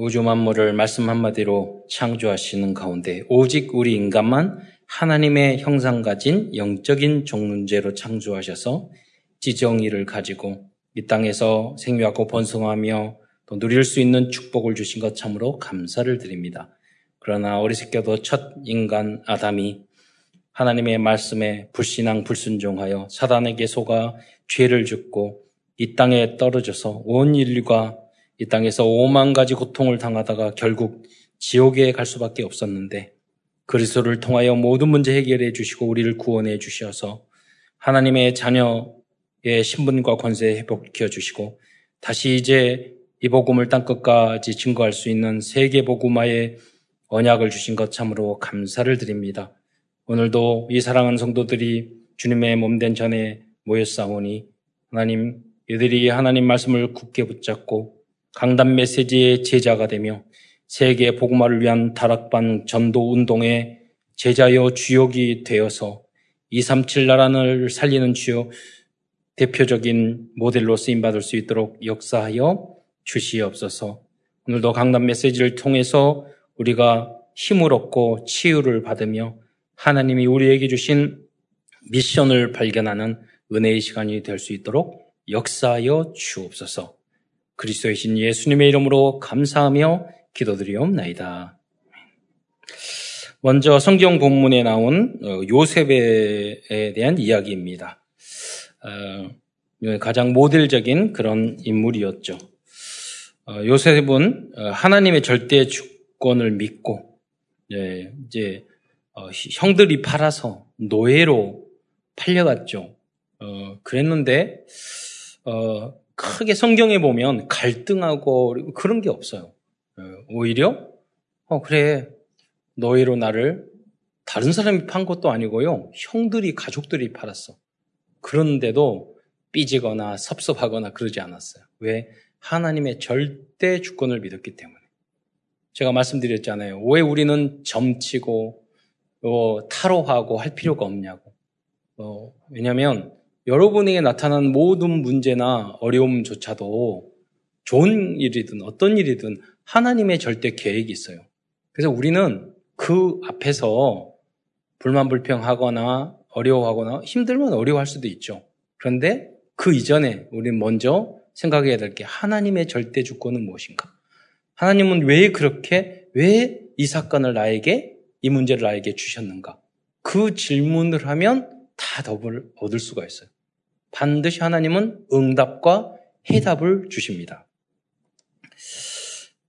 우주 만물을 말씀 한마디로 창조하시는 가운데 오직 우리 인간만 하나님의 형상 가진 영적인 존재로 창조하셔서 지정의를 가지고 이 땅에서 생명하고 번성하며 또 누릴 수 있는 축복을 주신 것 참으로 감사를 드립니다. 그러나 어리석게도 첫 인간 아담이 하나님의 말씀에 불신앙 불순종하여 사단에게 속아 죄를 짓고 이 땅에 떨어져서 온 인류가 이 땅에서 오만 가지 고통을 당하다가 결국 지옥에 갈 수밖에 없었는데 그리스도를 통하여 모든 문제 해결해 주시고 우리를 구원해 주셔서 하나님의 자녀의 신분과 권세 회복시켜 주시고 다시 이제 이 복음을 땅 끝까지 증거할 수 있는 세계 복음화의 언약을 주신 것 참으로 감사를 드립니다. 오늘도 이 사랑하는 성도들이 주님의 몸된 전에 모였사오니 하나님 이들이 하나님 말씀을 굳게 붙잡고 강단 메시지의 제자가 되며 세계 복음화를 위한 다락방 전도 운동의 제자여 주역이 되어서 237 나라를 살리는 주요 대표적인 모델로 쓰임받을 수 있도록 역사하여 주시옵소서. 오늘도 강단 메시지를 통해서 우리가 힘을 얻고 치유를 받으며 하나님이 우리에게 주신 미션을 발견하는 은혜의 시간이 될 수 있도록 역사하여 주옵소서. 그리스도의 신 예수님의 이름으로 감사하며 기도드리옵나이다. 먼저 성경 본문에 나온 어, 요셉에 대한 이야기입니다. 어, 가장 모델적인 그런 인물이었죠. 어, 요셉은 하나님의 절대 주권을 믿고 이제 형들이 팔아서 노예로 팔려갔죠. 그랬는데 크게 성경에 보면 갈등하고 그런 게 없어요. 어, 오히려 어 그래 너희로 나를 다른 사람이 판 것도 아니고요. 형들이 가족들이 팔았어. 그런데도 삐지거나 섭섭하거나 그러지 않았어요. 왜? 하나님의 절대 주권을 믿었기 때문에. 제가 말씀드렸잖아요. 왜 우리는 점치고 어, 타로하고 할 필요가 없냐고. 어, 왜냐하면 여러분에게 나타난 모든 문제나 어려움조차도 좋은 일이든 어떤 일이든 하나님의 절대 계획이 있어요. 그래서 우리는 그 앞에서 불만불평하거나 어려워하거나 힘들면 어려워할 수도 있죠. 그런데 그 이전에 우리는 먼저 생각해야 될 게 하나님의 절대 주권은 무엇인가? 하나님은 왜 그렇게 왜 이 사건을 나에게 이 문제를 나에게 주셨는가? 그 질문을 하면 다 답을 얻을 수가 있어요. 반드시 하나님은 응답과 해답을 주십니다.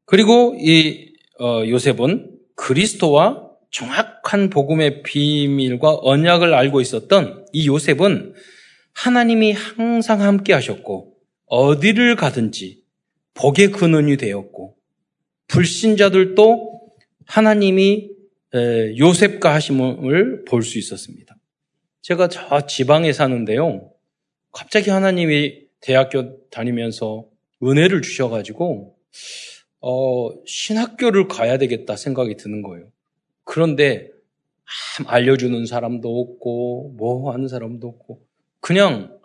그리고 이 어, 요셉은 그리스도와 정확한 복음의 비밀과 언약을 알고 있었던 이 요셉은 하나님이 항상 함께 하셨고 어디를 가든지 복의 근원이 되었고 불신자들도 하나님이 요셉과 하심을 볼 수 있었습니다. 제가 저 지방에 사는데요. 갑자기 하나님이 대학교 다니면서 은혜를 주셔가지고, 어, 신학교를 가야 되겠다 생각이 드는 거예요. 그런데, 알려주는 사람도 없고, 뭐 하는 사람도 없고, 그냥,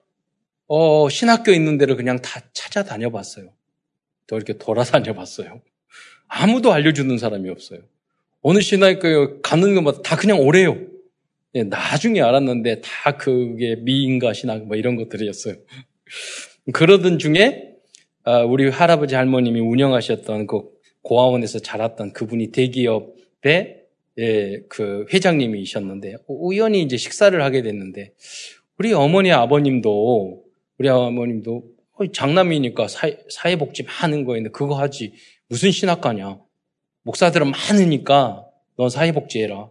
어, 신학교 있는 데를 그냥 다 찾아다녀 봤어요. 또 이렇게 돌아다녀 봤어요. 아무도 알려주는 사람이 없어요. 어느 신학교에 가는 것마다 다 그냥 오래요. 예, 나중에 알았는데 다 그게 미인가 신학 뭐 이런 것들이었어요. 그러던 중에 아, 우리 할아버지 할머님이 운영하셨던 그 고아원에서 자랐던 그분이 대기업의 예, 그 회장님이셨는데 우연히 이제 식사를 하게 됐는데 우리 어머니 아버님도 우리 어머님도 어, 장남이니까 사회, 복지 많은 거인데 그거 하지 무슨 신학과냐 목사들은 많으니까 넌 사회복지해라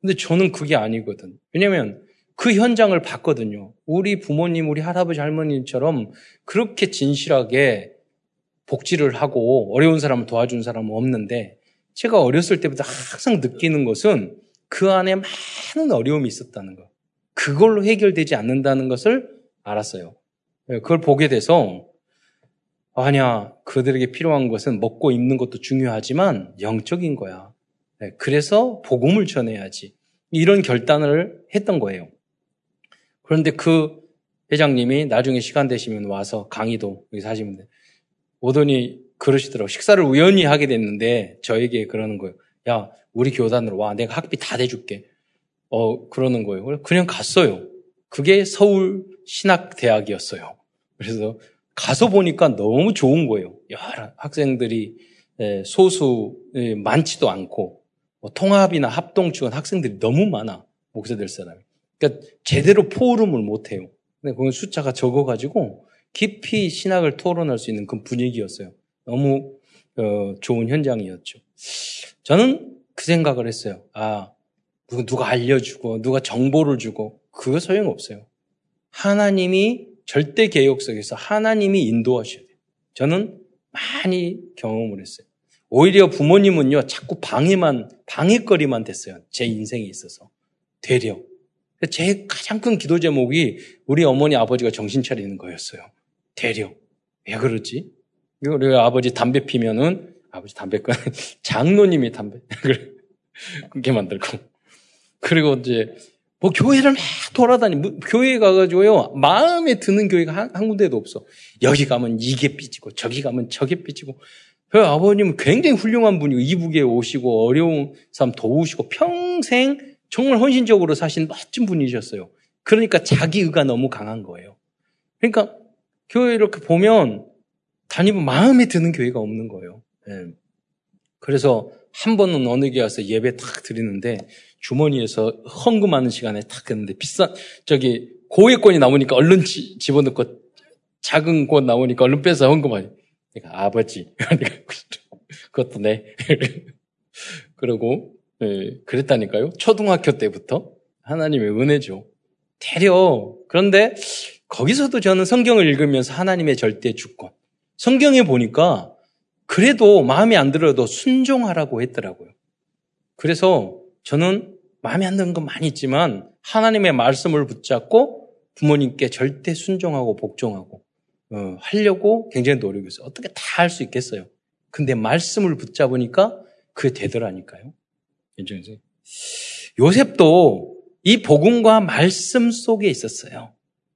근데 저는 그게 아니거든. 왜냐면 그 현장을 봤거든요. 우리 부모님, 우리 할아버지, 할머님처럼 그렇게 진실하게 복지를 하고 어려운 사람을 도와준 사람은 없는데 제가 어렸을 때부터 항상 느끼는 것은 그 안에 많은 어려움이 있었다는 거. 그걸로 해결되지 않는다는 것을 알았어요. 그걸 보게 돼서 아니야, 그들에게 필요한 것은 먹고 입는 것도 중요하지만 영적인 거야. 네, 그래서 복음을 전해야지. 이런 결단을 했던 거예요. 그런데 그 회장님이 나중에 시간 되시면 와서 강의도 여기 사시면 돼. 오더니 그러시더라고. 식사를 우연히 하게 됐는데 저에게 그러는 거예요. 야, 우리 교단으로 와. 내가 학비 다 대줄게. 어, 그러는 거예요. 그냥 갔어요. 그게 서울 신학대학이었어요. 그래서 가서 보니까 너무 좋은 거예요. 여러 학생들이 소수 많지도 않고 뭐 통합이나 합동 측은 학생들이 너무 많아 목사 될 사람이. 그러니까 제대로 포럼을 못 해요. 근데 거기 숫자가 적어가지고 깊이 신학을 토론할 수 있는 그 분위기였어요. 너무 어, 좋은 현장이었죠. 저는 그 생각을 했어요. 아 누가 알려주고 누가 정보를 주고 그거 소용없어요. 하나님이 절대 개혁 속에서 하나님이 인도하셔야 돼요. 저는 많이 경험을 했어요. 오히려 부모님은요, 자꾸 방해만, 방해거리만 됐어요. 제 인생에 있어서. 되려. 제 가장 큰 기도 제목이 우리 어머니 아버지가 정신 차리는 거였어요. 되려. 왜 그러지? 우리 아버지 담배 피면은, 아버지 담배 끊, 장로님이 담배, 그렇게 만들고. 그리고 이제 뭐 교회를 막 돌아다니, 뭐 교회 가가지고요, 마음에 드는 교회가 한, 한 군데도 없어. 여기 가면 이게 삐지고, 저기 가면 저게 삐지고. 그 아버님은 굉장히 훌륭한 분이고, 이북에 오시고, 어려운 사람 도우시고, 평생 정말 헌신적으로 사신 멋진 분이셨어요. 그러니까 자기 의가 너무 강한 거예요. 그러니까 교회 이렇게 보면 다니면 마음에 드는 교회가 없는 거예요. 네. 그래서 한 번은 어느 게 와서 예배 탁 드리는데 주머니에서 헌금하는 시간에 탁 했는데 비싼 저기 고액권이 나오니까 얼른 지, 집어넣고 작은 권 나오니까 얼른 빼서 헌금하니. 내가 아버지. 그것도 네. 그러고 네, 그랬다니까요. 초등학교 때부터 하나님의 은혜죠. 대려. 그런데 거기서도 저는 성경을 읽으면서 하나님의 절대 주권. 성경에 보니까 그래도 마음에 안 들어도 순종하라고 했더라고요. 그래서 저는 마음에 안 드는 건 많이 있지만 하나님의 말씀을 붙잡고 부모님께 절대 순종하고 복종하고 어, 하려고 굉장히 노력했어요. 어떻게 다 할 수 있겠어요. 근데 말씀을 붙잡으니까 그게 되더라니까요. 괜찮으세요? 요셉도 이 복음과 말씀 속에 있었어요.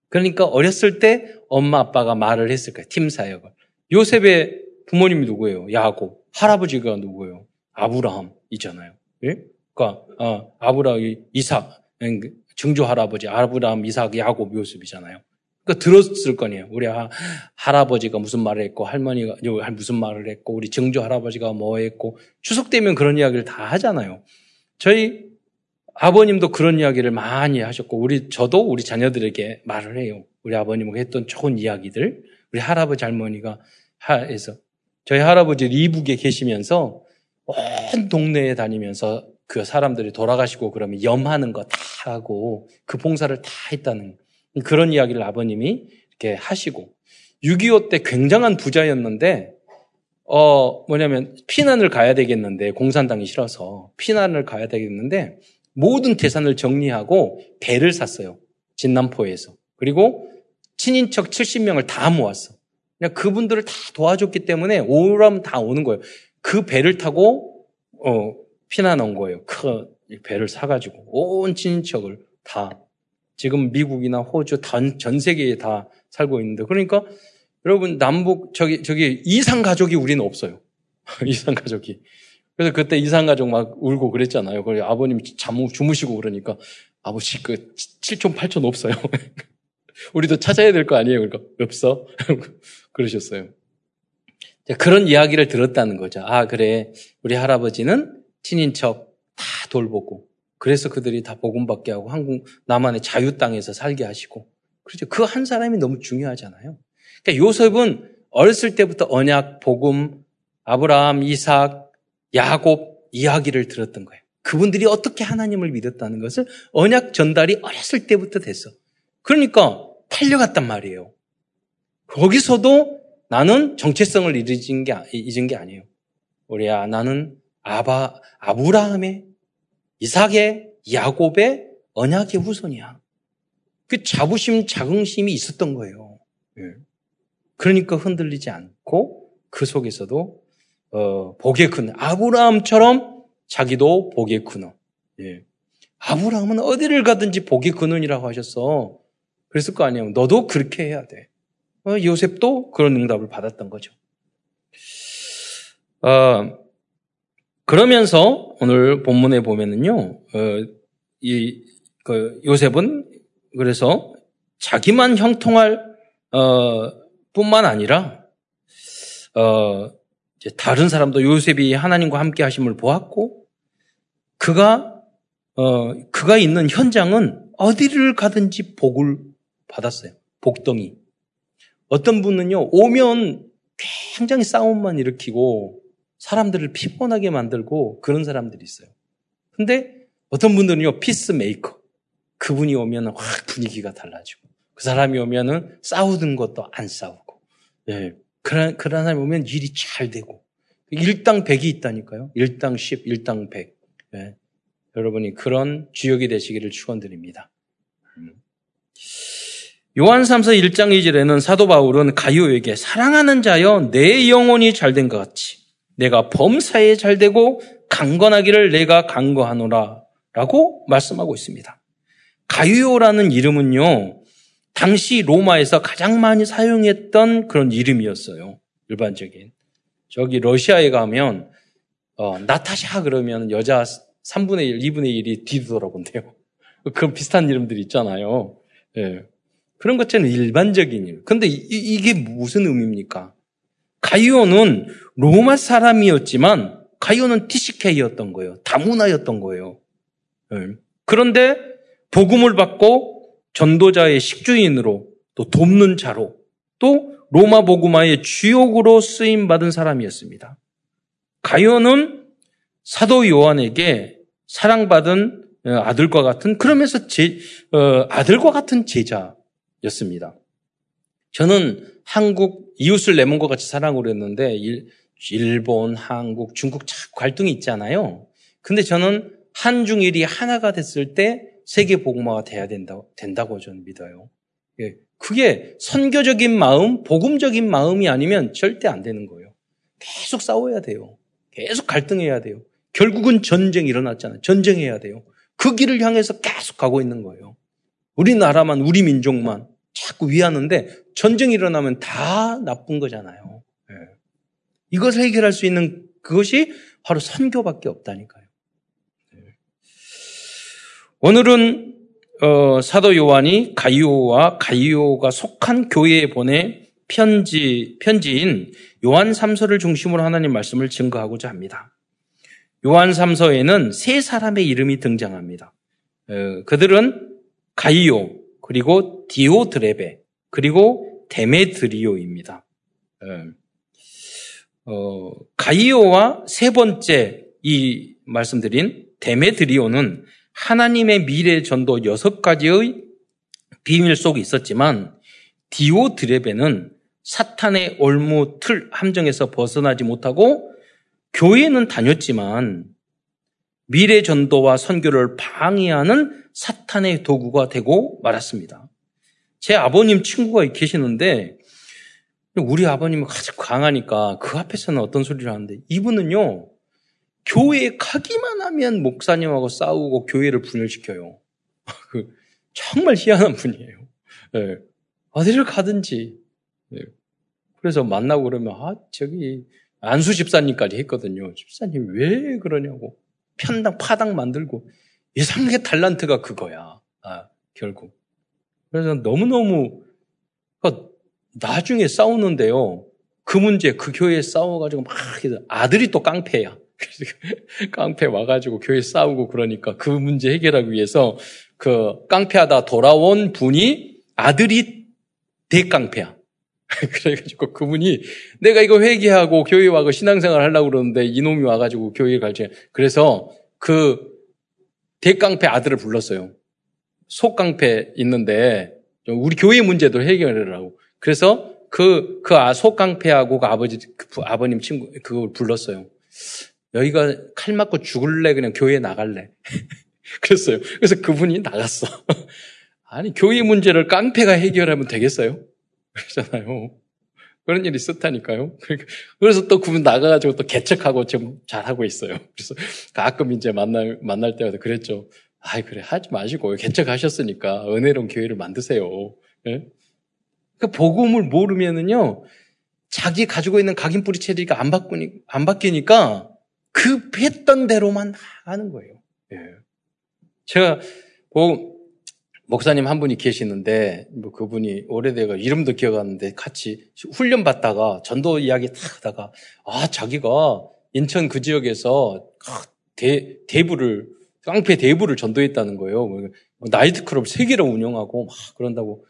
그러니까 어렸을 때 엄마 아빠가 말을 했을 거예요. 팀 사역을. 요셉의 부모님이 누구예요? 야곱. 할아버지가 누구예요? 아브라함이잖아요. 예? 그러니까 어, 아브라함, 이삭, 증조 할아버지 아브라함, 이삭, 야곱, 요셉이잖아요. 그러니까 들었을 거네요. 우리 하, 할아버지가 무슨 말을 했고 할머니가 무슨 말을 했고 우리 증조 할아버지가 뭐 했고 추석 되면 그런 이야기를 다 하잖아요. 저희 아버님도 그런 이야기를 많이 하셨고 우리 저도 우리 자녀들에게 말을 해요. 우리 아버님과 했던 좋은 이야기들 우리 할아버지 할머니가 해서 저희 할아버지 이북에 계시면서 온 동네에 다니면서 그 사람들이 돌아가시고 그러면 염하는 거 다 하고 그 봉사를 다 했다는 그런 이야기를 아버님이 이렇게 하시고 6.25 때 굉장한 부자였는데 어 뭐냐면 피난을 가야 되겠는데 공산당이 싫어서 피난을 가야 되겠는데 모든 재산을 정리하고 배를 샀어요. 진남포에서. 그리고 친인척 70명을 다 모았어. 그냥 그분들을 다 도와줬기 때문에 오라면 다 오는 거예요. 그 배를 타고 어 피난 온 거예요. 큰 배를 사가지고 온 친척을 다 지금 미국이나 호주 전, 전 세계에 다 살고 있는데 그러니까 여러분 남북 저기 저기 이상 가족이 우리는 없어요. 이상 가족이. 그래서 그때 이상 가족 막 울고 그랬잖아요. 그래 아버님 잠 주무시고 그러니까 아버지 그 7촌 8촌 없어요. 우리도 찾아야 될 거 아니에요. 그러니까 없어. 그러셨어요. 그런 이야기를 들었다는 거죠. 아 그래 우리 할아버지는 친인척 다 돌보고 그래서 그들이 다 복음 받게 하고 한국 남한의 자유 땅에서 살게 하시고 그렇죠. 그 한 사람이 너무 중요하잖아요. 그러니까 요셉은 어렸을 때부터 언약, 복음, 아브라함, 이삭, 야곱 이야기를 들었던 거예요. 그분들이 어떻게 하나님을 믿었다는 것을 언약 전달이 어렸을 때부터 됐어. 그러니까 팔려갔단 말이에요. 거기서도 나는 정체성을 잊은 게, 잊은 게 아니에요. 우리야, 나는 아바, 아브라함의, 이삭의, 야곱의 언약의 후손이야. 그 자부심, 자긍심이 있었던 거예요. 예. 그러니까 흔들리지 않고 그 속에서도 어, 복의 큰 아브라함처럼 자기도 복의 근원. 예. 아브라함은 어디를 가든지 복의 근원이라고 하셨어. 그랬을 거 아니에요. 너도 그렇게 해야 돼. 어, 요셉도 그런 응답을 받았던 거죠. 어, 그러면서 오늘 본문에 보면은요, 어, 이, 그 요셉은 그래서 자기만 형통할, 어, 뿐만 아니라, 어, 다른 사람도 요셉이 하나님과 함께 하심을 보았고, 그가, 어, 그가 있는 현장은 어디를 가든지 복을 받았어요. 복덩이. 어떤 분은요, 오면 굉장히 싸움만 일으키고, 사람들을 피곤하게 만들고, 그런 사람들이 있어요. 근데 어떤 분들은요, 피스메이커. 그분이 오면 확 분위기가 달라지고, 그 사람이 오면은 싸우는 것도 안 싸우고, 예. 그런, 그런 사람이 오면 일이 잘 되고, 일당 백이 있다니까요. 일당 십, 일당 백. 예. 여러분이 그런 주역이 되시기를 축원드립니다. 음. 요한 3서 1장 2절에는 사도 바울은 가요에게 사랑하는 자여 내 영혼이 잘된 것 같이 내가 범사에 잘 되고 강건하기를 내가 강거하노라 라고 말씀하고 있습니다. 가요라는 이름은요, 당시 로마에서 가장 많이 사용했던 그런 이름이었어요. 일반적인. 저기 러시아에 가면, 어, 나타샤 그러면 여자 3분의 1, 2분의 1이 뒤돌아본대요. 그런 비슷한 이름들이 있잖아요. 예. 그런 것처럼 일반적인 일. 근데 이, 게 무슨 의미입니까? 가이오는 로마 사람이었지만 가이오는 티시케이였던 거예요. 다문화였던 거예요. 예. 그런데 복음을 받고 전도자의 식주인으로 또 돕는 자로 또 로마 복음화의 주역으로 쓰임 받은 사람이었습니다. 가이오는 사도 요한에게 사랑받은 어, 아들과 같은 그러면서 제, 어, 아들과 같은 제자 였습니다. 저는 한국 이웃을 내몬과 같이 사랑을 했는데 일본, 한국, 중국 참 갈등이 있잖아요. 근데 저는 한중일이 하나가 됐을 때 세계 복음화가 돼야 된다, 된다고 저는 믿어요. 예, 그게 선교적인 마음, 복음적인 마음이 아니면 절대 안 되는 거예요. 계속 싸워야 돼요. 계속 갈등해야 돼요. 결국은 전쟁이 일어났잖아요. 전쟁해야 돼요. 그 길을 향해서 계속 가고 있는 거예요. 우리나라만, 우리 민족만. 자꾸 위하는데 전쟁이 일어나면 다 나쁜 거잖아요. 네. 이것을 해결할 수 있는 그것이 바로 선교밖에 없다니까요. 네. 오늘은 어, 사도 요한이 가이오와 가이오가 속한 교회에 보내 편지 편지인 요한 3서를 중심으로 하나님 말씀을 증거하고자 합니다. 요한 3서에는 세 사람의 이름이 등장합니다. 어, 그들은 가이오, 그리고 디오드레베, 그리고 데메드리오입니다. 예. 어, 가이오와 세 번째 이 말씀드린 데메드리오는 하나님의 미래 전도 여섯 가지의 비밀 속에 있었지만 디오드레베는 사탄의 올무 틀 함정에서 벗어나지 못하고 교회는 다녔지만 미래 전도와 선교를 방해하는 사탄의 도구가 되고 말았습니다. 제 아버님 친구가 계시는데 우리 아버님은 아주 강하니까 그 앞에서는 어떤 소리를 하는데 이분은요 교회에 가기만 하면 목사님하고 싸우고 교회를 분열시켜요. 그 정말 희한한 분이에요. 네. 어디를 가든지. 네. 그래서 만나고 그러면 아 저기 안수 집사님까지 했거든요. 집사님 왜 그러냐고 편당 파당 만들고 이상하게 달란트가 그거야. 아, 결국. 그래서 너무너무, 그러니까 나중에 싸우는데요. 그 문제, 그 교회에 싸워가지고 막, 아들이 또 깡패야. 깡패 와가지고 교회 싸우고 그러니까 그 문제 해결하기 위해서 그 깡패하다 돌아온 분이 아들이 대깡패야. 그래가지고 그분이 내가 이거 회개하고 교회 와고 신앙생활 하려고 그러는데 이놈이 와가지고 교회에 갈지. 그래서 그 대깡패 아들을 불렀어요. 속깡패 있는데 우리 교회 문제도 해결하라고. 그래서 그, 그 아, 속깡패하고 그 아버지, 그 아버님 친구, 그걸 불렀어요. 여기가 칼 맞고 죽을래? 그냥 교회 나갈래? 그랬어요. 그래서 그분이 나갔어. 아니, 교회 문제를 깡패가 해결하면 되겠어요? 그러잖아요. 그런 일이 있었다니까요. 그래서 또 그분 나가가지고 또 개척하고 지금 잘하고 있어요. 그래서 가끔 이제 만날, 만날 때마다 그랬죠. 아이, 그래, 하지 마시고, 개척하셨으니까 은혜로운 교회를 만드세요. 예? 그 복음을 모르면은요, 자기 가지고 있는 각인 뿌리 체리가 안 바꾸니 안 바뀌니까 그 했던 대로만 하는 거예요. 예. 제가 뭐 목사님 한 분이 계시는데 뭐 그분이 오래돼가 이름도 기억 안 나는데 같이 훈련 받다가 전도 이야기 탁 하다가 아 자기가 인천 그 지역에서 대, 대부를 깡패 대부를 전도했다는 거예요. 뭐 나이트클럽 세 개를 운영하고 막 그런다고.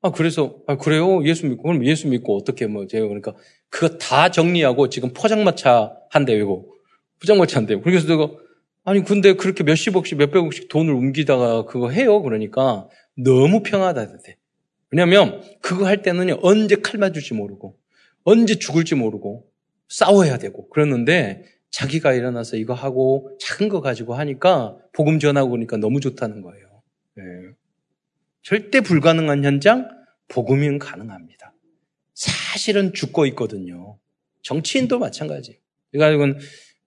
아 그래서 아 그래요 예수 믿고 그럼 예수 믿고 어떻게 뭐 제가 그러니까 그거 다 정리하고 지금 포장마차 한대요 이거 포장마차 한대요. 그래서 내가 아니 근데 그렇게 몇십억씩 몇백억씩 돈을 옮기다가 그거 해요. 그러니까 너무 평하다던데. 왜냐하면 그거 할 때는 언제 칼 맞을지 모르고 언제 죽을지 모르고 싸워야 되고 그러는데 자기가 일어나서 이거 하고 작은 거 가지고 하니까 복음 전하고 그러니까 너무 좋다는 거예요. 네. 절대 불가능한 현장 복음은 가능합니다. 사실은 죽고 있거든요. 정치인도 마찬가지. 그러니까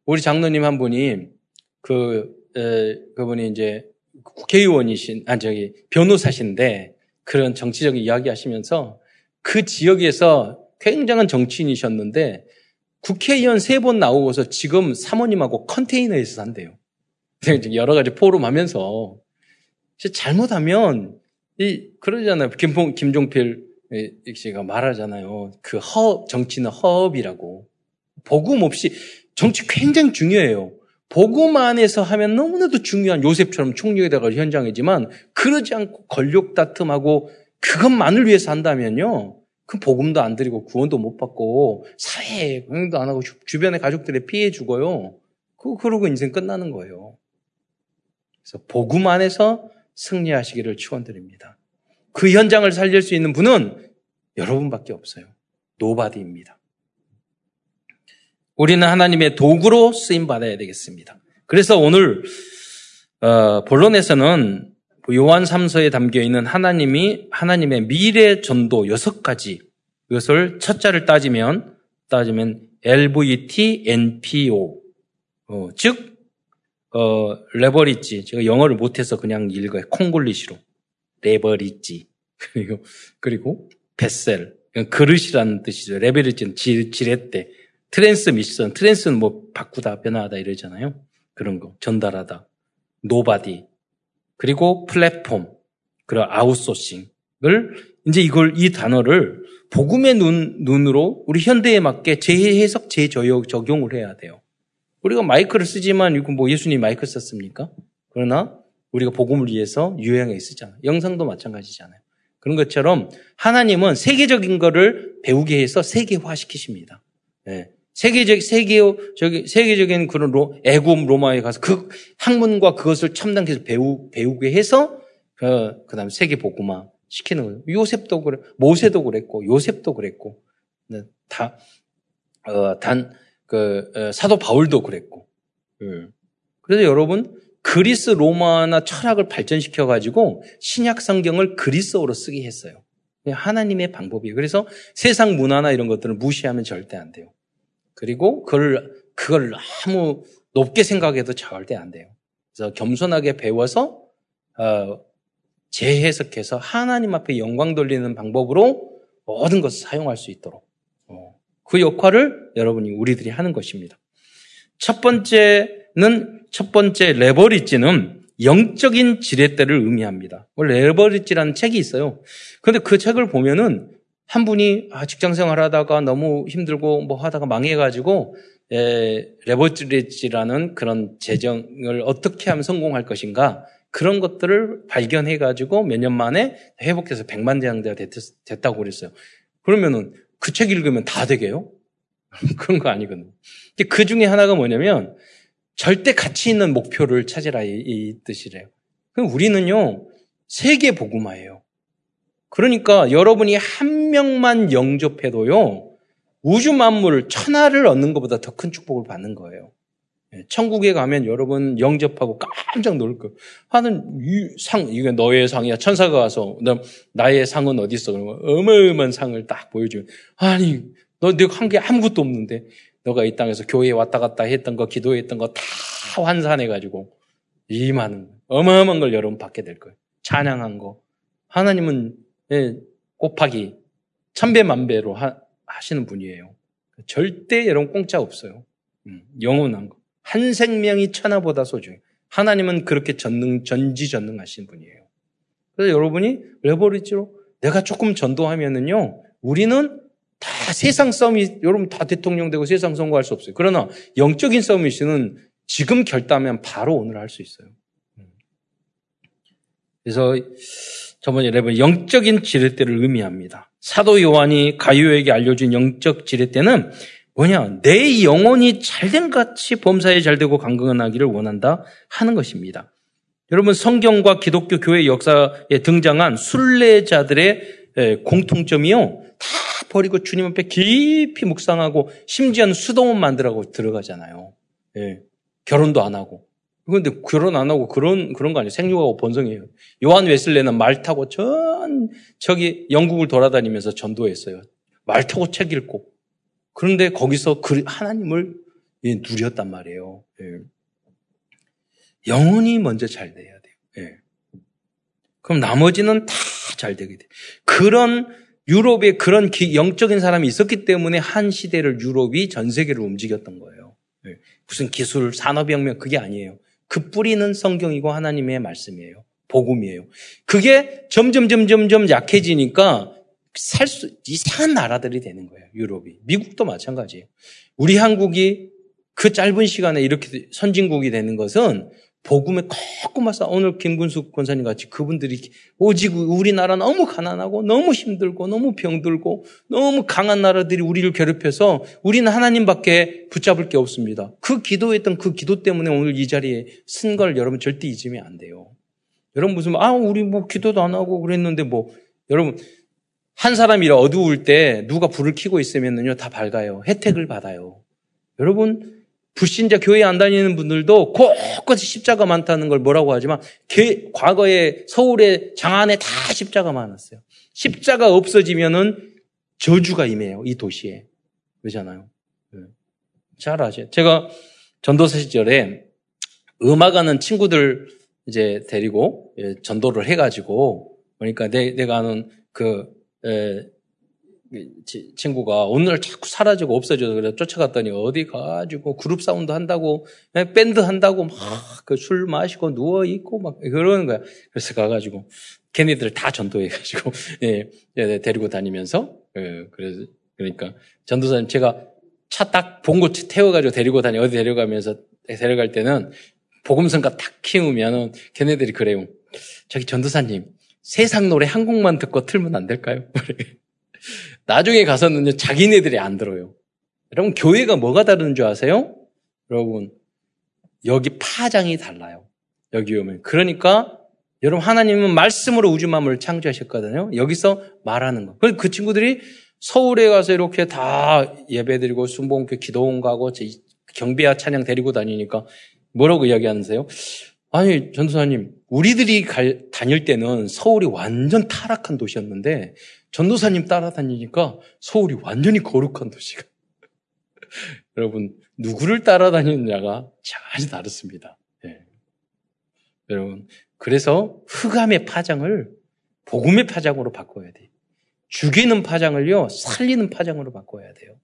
우리 장로님 한 분이 그 에, 그분이 이제 국회의원이신 아 저기 변호사신데 그런 정치적인 이야기 하시면서 그 지역에서 굉장한 정치인이셨는데 국회의원 세 번 나오고서 지금 사모님하고 컨테이너에서 산대요. 여러 가지 포럼 하면서 잘못하면 이 그러잖아요. 김봉 김종필 씨가 말하잖아요. 그 허 정치는 허업이라고 복음 없이 정치 굉장히 중요해요. 복음 안에서 하면 너무나도 중요한 요셉처럼 총리에다가 현장이지만 그러지 않고 권력 다툼하고 그것만을 위해서 한다면요. 그 복음도 안 드리고 구원도 못 받고 사회에 적응도 안 하고 주변의 가족들에 피해 주고요. 그 그러고 인생 끝나는 거예요. 그래서 복음 안에서 승리하시기를 축원드립니다. 그 현장을 살릴 수 있는 분은 여러분밖에 없어요. nobody입니다. 우리는 하나님의 도구로 쓰임 받아야 되겠습니다. 그래서 오늘 어, 본론에서는 요한 3서에 담겨 있는 하나님이 하나님의 미래 전도 여섯 가지 이것을 첫자를 따지면 따지면 LVT, NPO 어, 즉 어, 레버리지 제가 영어를 못해서 그냥 읽어요. 콩글리시로. 레버리지. 그리고 그리고 vessel. 그릇이라는 뜻이죠. leverage는 지렛대 transmission, trans는 뭐 바꾸다, 변화하다 이러잖아요. 그런 거. 전달하다. nobody. 그리고 플랫폼. 그리고 아웃소싱을 이제 이걸, 이 단어를 복음의 눈, 눈으로 우리 현대에 맞게 재해석, 재적용을 해야 돼요. 우리가 마이크를 쓰지만 이거 뭐 예수님 마이크 썼습니까? 그러나 우리가 복음을 위해서 유용하게 쓰잖아요. 영상도 마찬가지잖아요. 그런 것처럼 하나님은 세계적인 거를 배우게 해서 세계화 시키십니다. 네. 세계적 세계 저기 세계적인 그런 로, 애굽 로마에 가서 그 학문과 그것을 첨단해서 배우 배우게 해서 그 그다음 세계 복음화 시키는 거예요. 요셉도 그래, 모세도 그랬고 요셉도 그랬고 네, 다단그 어, 사도 바울도 그랬고. 음. 그래서 여러분 그리스 로마나 철학을 발전시켜 가지고 신약 성경을 그리스어로 쓰게 했어요. 하나님의 방법이에요. 그래서 세상 문화나 이런 것들을 무시하면 절대 안 돼요. 그리고 그걸, 그걸 너무 높게 생각해도 절대 안 돼요. 그래서 겸손하게 배워서, 어, 재해석해서 하나님 앞에 영광 돌리는 방법으로 모든 것을 사용할 수 있도록. 어, 그 역할을 여러분이 우리들이 하는 것입니다. 첫 번째는, 첫 번째 레버리지는 영적인 지렛대를 의미합니다. 레버리지라는 책이 있어요. 근데 그 책을 보면은 한 분이 아, 직장 생활 하다가 너무 힘들고 뭐 하다가 망해가지고 에, 레버리지라는 그런 재정을 어떻게 하면 성공할 것인가 그런 것들을 발견해가지고 몇 년 만에 회복해서 백만 대장자가 됐, 다고 그랬어요. 그러면은 그 책 읽으면 다 되게요? 그런 거 아니거든요. 그 중에 하나가 뭐냐면 절대 가치 있는 목표를 찾으라 이, 이 뜻이래요. 그럼 우리는요 세계 복음화예요. 그러니까 여러분이 한 명만 영접해도요, 우주 만물, 천하를 얻는 것보다 더 큰 축복을 받는 거예요. 예, 천국에 가면 여러분 영접하고 깜짝 놀 거예요. 하는 이 상, 이게 너의 상이야. 천사가 와서, 나의 상은 어디 있어? 그러면 어마어마한 상을 딱 보여주면, 아니, 너 내가 한 게 아무것도 없는데, 너가 이 땅에서 교회에 왔다 갔다 했던 거, 기도했던 거 다 환산해가지고, 이 많은, 어마어마한 걸 여러분 받게 될 거예요. 찬양한 거. 하나님은 예, 곱하기 천배 만배로 하, 하시는 분이에요. 절대 여러분 공짜 없어요. 음, 영원한 거. 한 생명이 천하보다 소중해요. 하나님은 그렇게 전능, 전지전능하신 분이에요. 그래서 여러분이 레버리지로 내가 조금 전도하면은요, 우리는 다 세상 싸움이, 여러분 다 대통령 되고 세상 선거할 수 없어요. 그러나 영적인 싸움이시는 지금 결단하면 바로 오늘 할 수 있어요. 음. 그래서 저번에 여러분 영적인 지렛대를 의미합니다. 사도 요한이 가요에게 알려준 영적 지렛대는 뭐냐? 내 영혼이 잘된 같이 범사에 잘되고 강건하기를 원한다 하는 것입니다. 여러분 성경과 기독교 교회 역사에 등장한 순례자들의 공통점이요. 다 버리고 주님 앞에 깊이 묵상하고 심지어는 수도원 만들라고 들어가잖아요. 예. 결혼도 안 하고. 그런데 결혼 안 하고 그런 그런 거 아니에요. 생육하고 번성이에요. 요한 웨슬레는 말 타고 전 저기 영국을 돌아다니면서 전도했어요. 말 타고 책 읽고. 그런데 거기서 그 하나님을 누렸단 말이에요. 예. 영혼이 먼저 잘 돼야 돼요. 예. 그럼 나머지는 다 잘 되게 돼. 그런 유럽에 그런 영적인 사람이 있었기 때문에 한 시대를 유럽이 전 세계를 움직였던 거예요. 예. 무슨 기술, 산업혁명 그게 아니에요. 그 뿌리는 성경이고 하나님의 말씀이에요. 복음이에요. 그게 점점 점점 점 약해지니까 살 수 이상한 나라들이 되는 거예요. 유럽이. 미국도 마찬가지예요. 우리 한국이 그 짧은 시간에 이렇게 선진국이 되는 것은 복음에 꼼꼼하서 오늘 김군숙 권사님 같이 그분들이 오직 우리나라 너무 가난하고 너무 힘들고 너무 병들고 너무 강한 나라들이 우리를 괴롭혀서 우리는 하나님밖에 붙잡을 게 없습니다. 그 기도했던 그 기도 때문에 오늘 이 자리에 쓴 걸 여러분 절대 잊으면 안 돼요. 여러분 무슨 아 우리 뭐 기도도 안 하고 그랬는데 뭐 여러분 한 사람이 어두울 때 누가 불을 켜고 있으면요 다 밝아요. 혜택을 받아요. 여러분 불신자 교회 안 다니는 분들도 곳곳이 십자가 많다는 걸 뭐라고 하지만 과거에 서울의 장안에 다 십자가 많았어요. 십자가 없어지면은 저주가 임해요. 이 도시에. 그러잖아요. 네. 잘 아세요. 제가 전도사 시절에 음악하는 친구들 이제 데리고 예, 전도를 해가지고 그러니까 내, 내가 아는 그 에, 친구가 오늘 자꾸 사라지고 없어져서 그래서 쫓아갔더니 어디 가지고 그룹 사운드 한다고 밴드 한다고 막 그 술 마시고 누워 있고 막 그러는 거야. 그래서 가가지고 걔네들 다 전도해가지고 예, 예, 데리고 다니면서 예, 그래서 그러니까 전도사님 제가 차 딱 본곳 태워가지고 데리고 다니 어디 데려가면서 데려갈 때는 복음성가 딱 키우면은 걔네들이 그래요. 저기 전도사님 세상 노래 한 곡만 듣고 틀면 안 될까요? 나중에 가서는요, 자기네들이 안 들어요. 여러분, 교회가 뭐가 다른 줄 아세요? 여러분, 여기 파장이 달라요. 여기 오면. 그러니까, 여러분, 하나님은 말씀으로 우주 만물을 창조하셨거든요. 여기서 말하는 거. 그 친구들이 서울에 가서 이렇게 다 예배 드리고 순봉교 기도원 가고 경비와 찬양 데리고 다니니까 뭐라고 이야기하는데요? 아니, 전도사님, 우리들이 갈, 다닐 때는 서울이 완전 타락한 도시였는데 전도사님 따라다니니까 서울이 완전히 거룩한 도시가. 여러분, 누구를 따라다니느냐가 전혀 다릅니다. 네. 여러분, 그래서 흑암의 파장을 복음의 파장으로 바꿔야 돼. 죽이는 파장을요, 살리는 파장으로 바꿔야 돼요.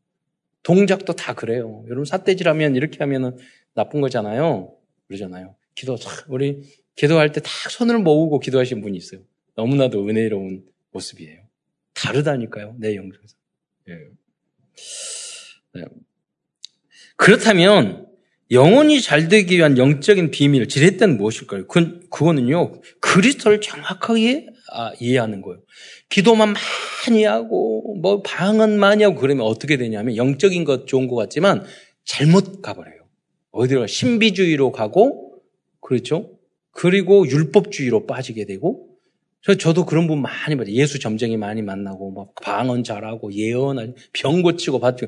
동작도 다 그래요. 여러분, 삿대질하면 이렇게 하면은 나쁜 거잖아요. 그러잖아요. 기도, 우리 기도할 때 딱 손을 모으고 기도하신 분이 있어요. 너무나도 은혜로운 모습이에요. 다르다니까요. 내 영적에서. 예. 네. 그렇다면 영혼이 잘 되기 위한 영적인 비밀, 지렛대는 무엇일까요? 그, 그거는요, 그리스도를 정확하게 아, 이해하는 거예요. 기도만 많이 하고, 뭐, 방언 많이 하고 그러면 어떻게 되냐면, 영적인 것 좋은 것 같지만, 잘못 가버려요. 어디로 신비주의로 가고, 그렇죠? 그리고 율법주의로 빠지게 되고, 저도 그런 분 많이 봐요. 예수 점쟁이 많이 만나고, 막 방언 잘하고, 예언, 병 고치고, 받고.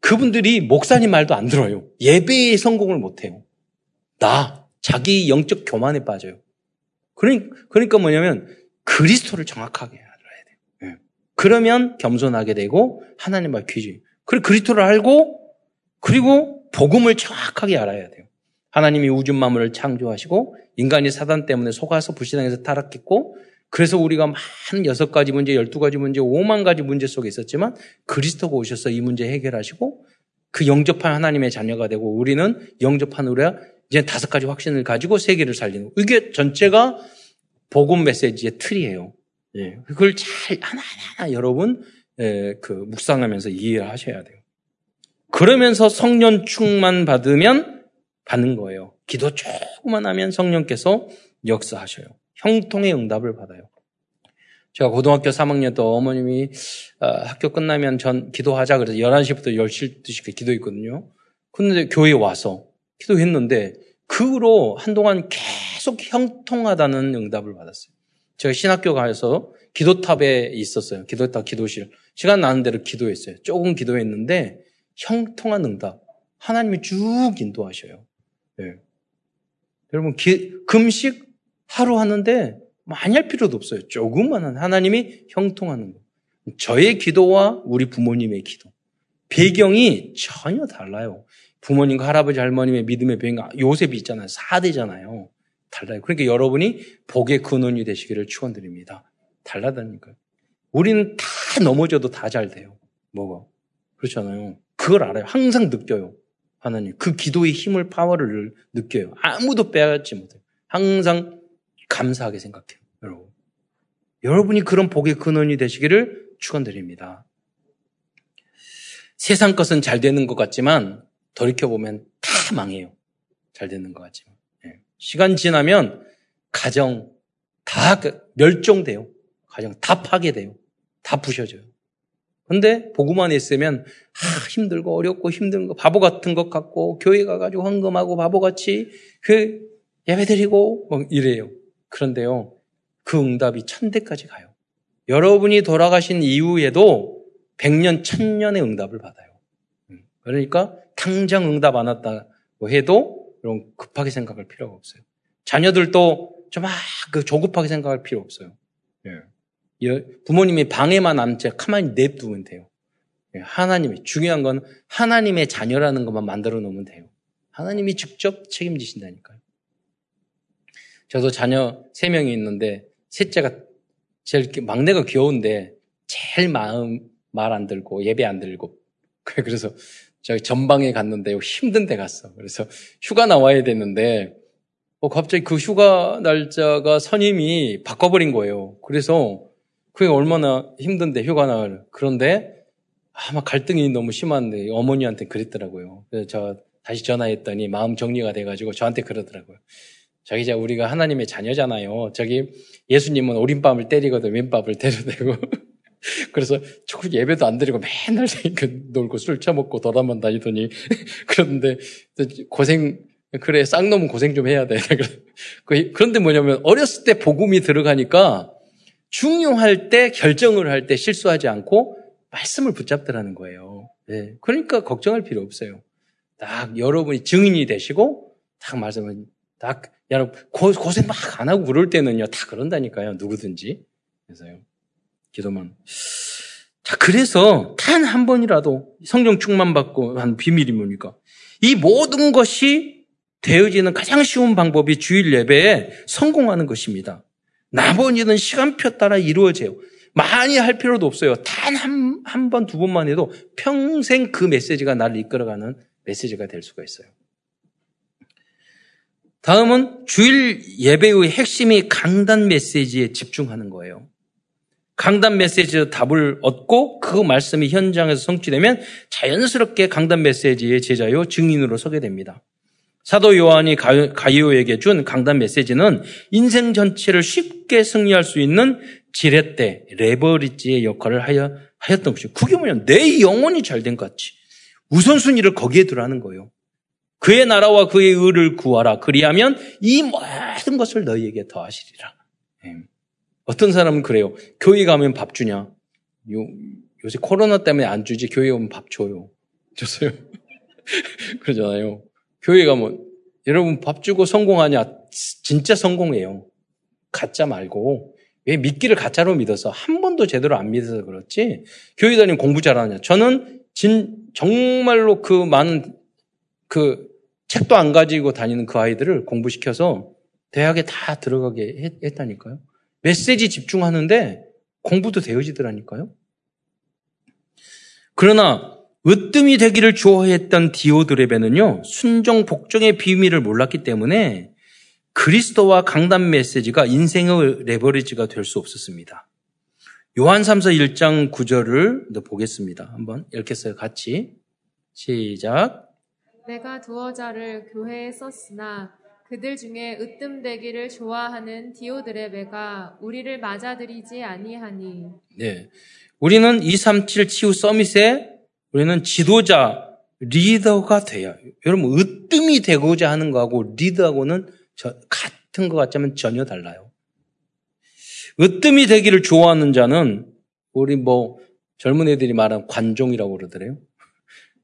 그분들이 목사님 말도 안 들어요. 예배에 성공을 못 해요. 나, 자기 영적 교만에 빠져요. 그러니까, 그러니까 뭐냐면, 그리스도를 정확하게 알아야 돼요. 네. 그러면 겸손하게 되고, 하나님과 귀지. 그리고 그리스도를 알고, 그리고 복음을 정확하게 알아야 돼요. 하나님이 우주 만물을 창조하시고, 인간이 사단 때문에 속아서 불신앙에서 타락했고, 그래서 우리가 많은 여섯 가지 문제, 열두 가지 문제, 오만 가지 문제 속에 있었지만 그리스도가 오셔서 이 문제 해결하시고 그 영접한 하나님의 자녀가 되고 우리는 영접한 우리가 이제 다섯 가지 확신을 가지고 세계를 살리는 이게 전체가 복음 메시지의 틀이에요. 예, 그걸 잘 하나하나 여러분 예, 그 묵상하면서 이해를 하셔야 돼요. 그러면서 성령 충만 받으면 받는 거예요. 기도 조금만 하면 성령께서 역사하셔요. 형통의 응답을 받아요. 제가 고등학교 3학년 때 어머님이 어, 학교 끝나면 전 기도하자 그래서 11시부터 10시까지 기도했거든요. 근데 교회에 와서 기도했는데 그 후로 한동안 계속 형통하다는 응답을 받았어요. 제가 신학교 가서 기도탑에 있었어요. 기도탑 기도실. 시간 나는 대로 기도했어요. 조금 기도했는데 형통한 응답. 하나님이 쭉 인도하셔요. 네. 여러분 기, 금식 하루 하는데 많이 할 필요도 없어요. 조금만 하나님이 형통하는 거. 저의 기도와 우리 부모님의 기도. 배경이 전혀 달라요. 부모님과 할아버지 할머님의 믿음의 배경, 요셉이 있잖아요. 4대잖아요. 달라요. 그러니까 여러분이 복의 근원이 되시기를 축원드립니다. 달라다니까요. 우리는 다 넘어져도 다 잘 돼요. 뭐가? 그렇잖아요. 그걸 알아요. 항상 느껴요. 하나님. 그 기도의 힘을, 파워를 느껴요. 아무도 빼앗지 못해요. 항상 감사하게 생각해요. 여러분. 여러분이 그런 복의 근원이 되시기를 축원드립니다. 세상 것은 잘 되는 것 같지만 돌이켜 보면 다 망해요. 잘 되는 것 같지만. 예. 시간 지나면 가정 다그 멸종돼요. 가정 다 파괴돼요. 다 부셔져요. 근데 보고만 했으면 아, 힘들고 어렵고 힘든 거 바보 같은 것 같고 교회 가가지고 헌금하고 바보같이 그 예배드리고 뭐 이래요. 그런데요 그 응답이 천대까지 가요. 여러분이 돌아가신 이후에도 백년 천년의 응답을 받아요. 음. 그러니까 당장 응답 안 왔다고 해도 여러분 급하게 생각할 필요가 없어요. 자녀들도 좀 아, 그 조급하게 생각할 필요 없어요. 예. 부모님이 방에만 앉지 가만히 냅두면 돼요. 예. 하나님이 중요한 건 하나님의 자녀라는 것만 만들어 놓으면 돼요. 하나님이 직접 책임지신다니까요. 저도 자녀 세 명이 있는데 셋째가 제일 막내가 귀여운데 제일 마음 말 안 들고 예배 안 들고 그래서 저기 전방에 갔는데 힘든 데 갔어. 그래서 휴가 나와야 되는데 어, 갑자기 그 휴가 날짜가 선임이 바꿔버린 거예요. 그래서 그게 얼마나 힘든데 휴가 나을. 그런데 아마 갈등이 너무 심한데 어머니한테 그랬더라고요. 그래서 저 다시 전화했더니 마음 정리가 돼가지고 저한테 그러더라고요. 저기 자 우리가 하나님의 자녀잖아요. 저기 예수님은 오른밤을 때리거든 왼밤을 때려대고 그래서 조금 예배도 안 드리고 맨날 놀고 술 처먹고 돌아만 다니더니 그런데 고생 그래 쌍놈은 고생 좀 해야 돼. 그, 그런데 뭐냐면 어렸을 때 복음이 들어가니까 중요할 때 결정을 할 때 실수하지 않고 말씀을 붙잡더라는 거예요. 네. 그러니까 걱정할 필요 없어요. 딱 여러분이 증인이 되시고 딱 말씀을 딱 여러분 고, 고생 막 안 하고 그럴 때는요 다 그런다니까요 누구든지 그래서요. 기도만. 자, 그래서 단 한 번이라도 성령 충만 받고 한 비밀이 뭡니까? 이 모든 것이 되어지는 가장 쉬운 방법이 주일 예배에 성공하는 것입니다. 나머지는 시간표 따라 이루어져요. 많이 할 필요도 없어요. 단 한, 한 번, 두 번만 해도 평생 그 메시지가 나를 이끌어가는 메시지가 될 수가 있어요. 다음은 주일 예배의 핵심이 강단 메시지에 집중하는 거예요. 강단 메시지의 답을 얻고 그 말씀이 현장에서 성취되면 자연스럽게 강단 메시지의 제자요 증인으로 서게 됩니다. 사도 요한이 가이오에게 준 강단 메시지는 인생 전체를 쉽게 승리할 수 있는 지렛대, 레버리지의 역할을 하였던 것이죠. 그게 뭐냐? 내 영혼이 잘된 것 같이. 우선순위를 거기에 두라는 거예요. 그의 나라와 그의 의를 구하라. 그리하면 이 모든 것을 너희에게 더하시리라. 예. 어떤 사람은 그래요. 교회 가면 밥 주냐? 요, 요새 코로나 때문에 안 주지 교회 오면 밥 줘요. 줬어요. 그러잖아요. 교회 가면 여러분 밥 주고 성공하냐? 진짜 성공해요. 가짜 말고 왜 믿기를 가짜로 믿어서 한 번도 제대로 안 믿어서 그렇지 교회 다니면 공부 잘하냐? 저는 진 정말로 그 많은 그 책도 안 가지고 다니는 그 아이들을 공부시켜서 대학에 다 들어가게 했, 다니까요 메시지 집중하는데 공부도 되어지더라니까요. 그러나 으뜸이 되기를 좋아했던 디오드레베는요, 순종 복종의 비밀을 몰랐기 때문에 그리스도와 강단 메시지가 인생의 레버리지가 될 수 없었습니다. 요한 3서 1장 9절을 보겠습니다. 한번 읽겠어요. 같이. 시작. 내가 두어 자를 교회에 썼으나 그들 중에 으뜸되기를 좋아하는 디오드레베가 우리를 맞아들이지 아니하니. 네. 우리는 237 치유 서밋에 우리는 지도자, 리더가 돼야. 여러분, 으뜸이 되고자 하는 거하고 리더하고는 같은 것 같지만 전혀 달라요. 으뜸이 되기를 좋아하는 자는 우리 뭐 젊은 애들이 말하는 관종이라고 그러더래요.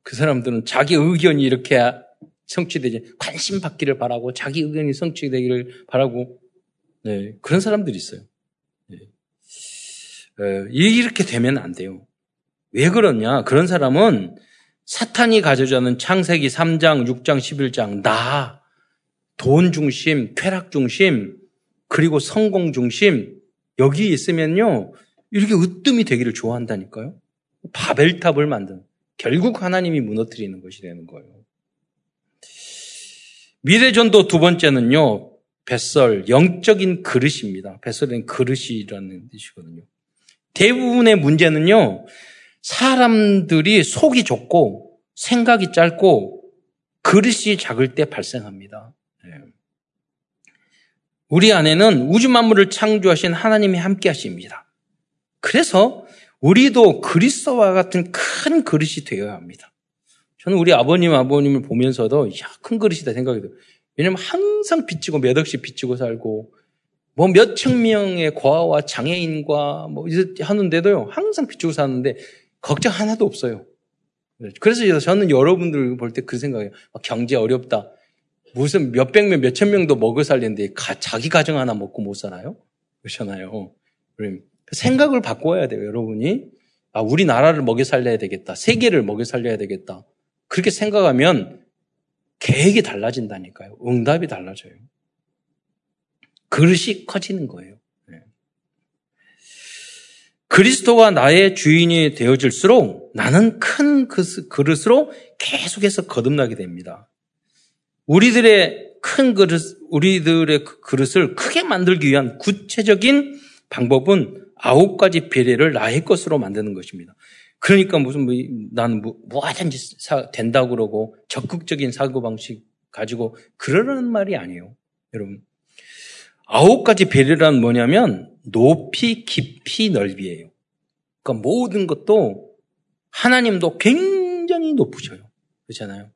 그 사람들은 자기 의견이 이렇게 성취되지 관심 받기를 바라고 자기 의견이 성취되기를 바라고 네, 그런 사람들이 있어요. 네. 에, 이렇게 되면 안 돼요. 왜 그러냐? 그런 사람은 사탄이 가져자는 창세기 3장, 6장, 11장 나, 돈 중심, 쾌락 중심, 그리고 성공 중심 여기 있으면요 이렇게 으뜸이 되기를 좋아한다니까요. 바벨탑을 만든 결국 하나님이 무너뜨리는 것이 되는 거예요. 미래전도 두 번째는요, 뱃설, 영적인 그릇입니다. 뱃설은 그릇이라는 뜻이거든요. 대부분의 문제는요, 사람들이 속이 좁고 생각이 짧고 그릇이 작을 때 발생합니다. 네. 우리 안에는 우주 만물을 창조하신 하나님이 함께 하십니다. 그래서 우리도 그리스도와 같은 큰 그릇이 되어야 합니다. 저는 우리 아버님, 아버님을 보면서도, 야, 큰 그릇이다 생각이 들어요. 왜냐면 항상 빚지고 몇 억씩 빚지고 살고, 뭐 몇천 명의 과와 장애인과 뭐 하는데도요, 항상 빚지고 사는데, 걱정 하나도 없어요. 그래서 저는 여러분들 볼 때 그 생각이에요. 경제 어렵다. 무슨 몇백 명, 몇천 명도 먹여 살리는데 자기 가정 하나 먹고 못 살아요? 그렇잖아요. 생각을 바꿔야 돼요, 여러분이. 아, 우리나라를 먹여 살려야 되겠다. 세계를 먹여 살려야 되겠다. 그렇게 생각하면 계획이 달라진다니까요. 응답이 달라져요. 그릇이 커지는 거예요. 네. 그리스도가 나의 주인이 되어질수록 나는 큰 그릇으로 계속해서 거듭나게 됩니다. 우리들의 큰 그릇, 우리들의 그 그릇을 크게 만들기 위한 구체적인 방법은 아홉 가지 비례를 나의 것으로 만드는 것입니다. 그러니까 무슨 뭐, 나는 뭐, 뭐 하든지 사, 된다고 그러고 적극적인 사고방식 가지고 그러라는 말이 아니에요. 여러분. 아홉 가지 배려란 뭐냐면 높이, 깊이, 넓이에요. 그러니까 모든 것도 하나님도 굉장히 높으셔요. 그렇잖아요.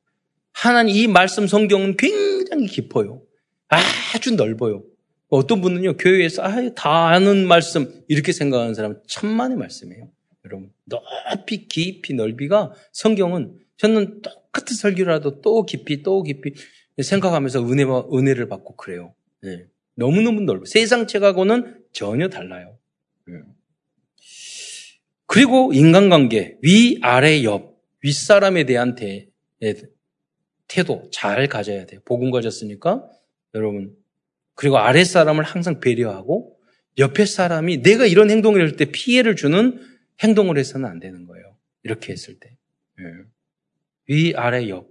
하나님 이 말씀 성경은 굉장히 깊어요. 아주 넓어요. 어떤 분은요, 교회에서 아, 다 아는 말씀 이렇게 생각하는 사람은 천만의 말씀이에요. 여러분, 높이, 깊이, 넓이가 성경은 저는 똑같은 설교라도 또 깊이, 또 깊이 생각하면서 은혜와 은혜를 받고 그래요. 네. 너무너무 넓어. 세상 책하고는 전혀 달라요. 네. 그리고 인간관계, 위, 아래, 옆, 윗사람에 대한 대, 태도 잘 가져야 돼요. 복음 가졌으니까 여러분. 그리고 아랫사람을 항상 배려하고 옆에 사람이 내가 이런 행동을 할 때 피해를 주는 행동을 해서는 안 되는 거예요. 이렇게 했을 때. 예. 위, 아래, 옆.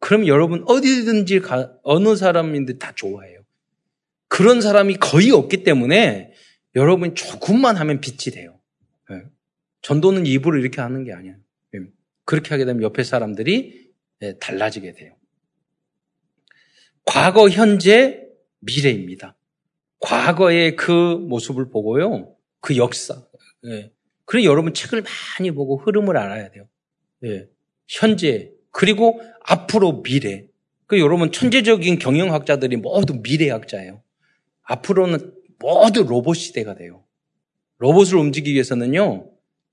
그럼 여러분 어디든지 가, 어느 사람인데 다 좋아해요. 그런 사람이 거의 없기 때문에 여러분 조금만 하면 빛이 돼요. 예. 전도는 입으로 이렇게 하는 게 아니에요. 예. 그렇게 하게 되면 옆에 사람들이 달라지게 돼요. 과거, 현재, 미래입니다. 과거의 그 모습을 보고요. 그 역사. 그래 여러분 책을 많이 보고 흐름을 알아야 돼요. 예. 현재 그리고 앞으로 미래. 그 여러분 천재적인 경영학자들이 모두 미래학자예요. 앞으로는 모두 로봇 시대가 돼요. 로봇을 움직이기 위해서는요.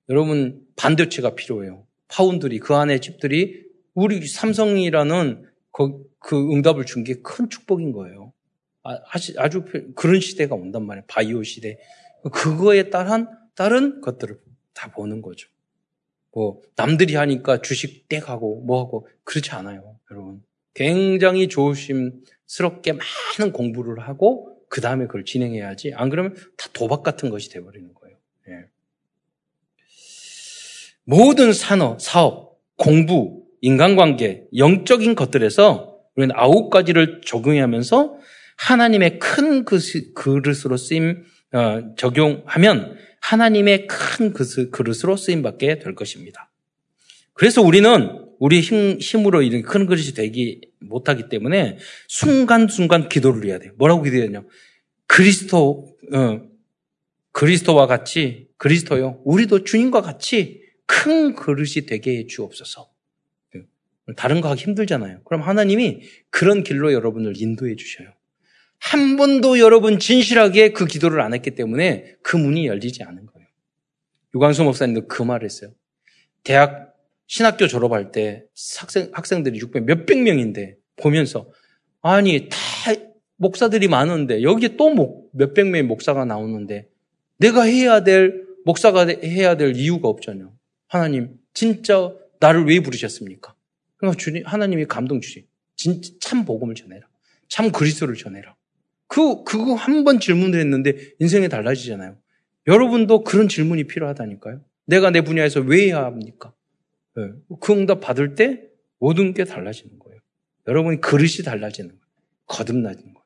여러분 반도체가 필요해요. 파운드리 그 안에 칩들이 우리 삼성이라는 그, 그 응답을 준 게 큰 축복인 거예요. 아, 아주 그런 시대가 온단 말이에요. 바이오 시대. 그거에 따른 다른 것들을 다 보는 거죠. 뭐 남들이 하니까 주식 떼가고 뭐하고 그렇지 않아요, 여러분. 굉장히 조심스럽게 많은 공부를 하고 그 다음에 그걸 진행해야지. 안 그러면 다 도박 같은 것이 돼버리는 거예요. 예. 모든 산업, 사업, 공부, 인간관계, 영적인 것들에서 우리는 아홉 가지를 적용하면서 하나님의 큰 그릇으로 쓰임 어, 적용하면 하나님의 큰 그릇으로 쓰임 받게 될 것입니다. 그래서 우리는 우리 힘, 힘으로 이런 큰 그릇이 되기 못하기 때문에 순간순간 기도를 해야 돼요. 뭐라고 기도해야 그리스도, 어, 그리스도와 같이, 그리스도요. 우리도 주님과 같이 큰 그릇이 되게 해 주옵소서. 다른 거 하기 힘들잖아요. 그럼 하나님이 그런 길로 여러분을 인도해 주셔요. 한 번도 여러분 진실하게 그 기도를 안 했기 때문에 그 문이 열리지 않은 거예요. 유광수 목사님도 그 말을 했어요. 대학 신학교 졸업할 때 학생, 학생들이 600, 몇백 명인데 보면서 아니, 다 목사들이 많은데 여기에 또 목, 몇백 명의 목사가 나오는데 내가 해야 될, 목사가 해야 될 이유가 없잖아요. 하나님, 진짜 나를 왜 부르셨습니까? 그러니까 주님, 하나님이 감동 주시. 진짜 참 복음을 전해라. 참 그리스도를 전해라. 그, 그거 한 번 질문을 했는데 인생이 달라지잖아요. 여러분도 그런 질문이 필요하다니까요. 내가 내 분야에서 왜 해야 합니까? 네. 그 응답 받을 때 모든 게 달라지는 거예요. 여러분이 그릇이 달라지는 거예요. 거듭나지는 거예요.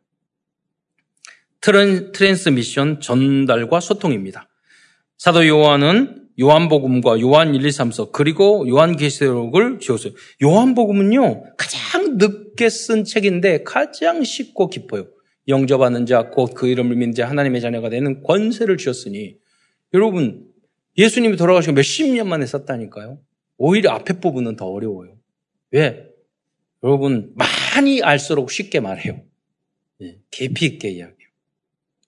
tran, transmission 전달과 소통입니다. 사도 요한은 요한복음과 요한 1, 2, 3서 그리고 요한계시록을 지었어요. 요한복음은요 가장 늦게 쓴 책인데 가장 쉽고 깊어요. 영접하는 자, 곧 그 이름을 믿는 자, 하나님의 자녀가 되는 권세를 주셨으니, 여러분, 예수님이 돌아가시고 몇십 년 만에 썼다니까요. 오히려 앞에 부분은 더 어려워요. 왜? 여러분, 많이 알수록 쉽게 말해요. 예, 깊이 있게 이야기해요.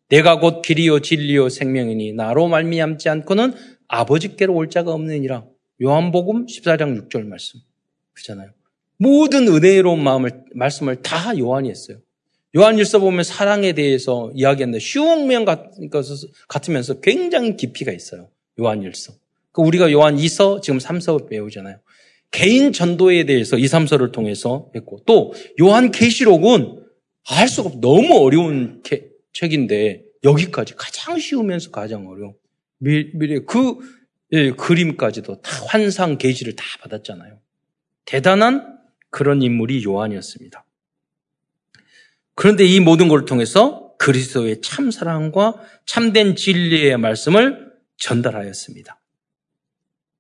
내가 곧 길이요 진리요 생명이니 나로 말미암지 않고는 아버지께로 올 자가 없느니라. 요한복음 14장 6절 말씀. 그잖아요. 모든 은혜로운 마음을 말씀을 다 요한이 했어요. 요한일서 보면 사랑에 대해서 이야기했는데 쉬운 같으면서 굉장히 깊이가 있어요. 요한일서. 그 우리가 요한 2서 지금 3서 배우잖아요. 개인 전도에 대해서 2, 3서를 통해서 했고 또 요한 계시록은 알 수가 없 너무 어려운 게, 책인데 여기까지 가장 쉬우면서 가장 어려운 미, 미래 그 예, 그림까지도 다 환상 계시를 다 받았잖아요. 대단한 그런 인물이 요한이었습니다. 그런데 이 모든 것을 통해서 그리스도의 참 사랑과 참된 진리의 말씀을 전달하였습니다.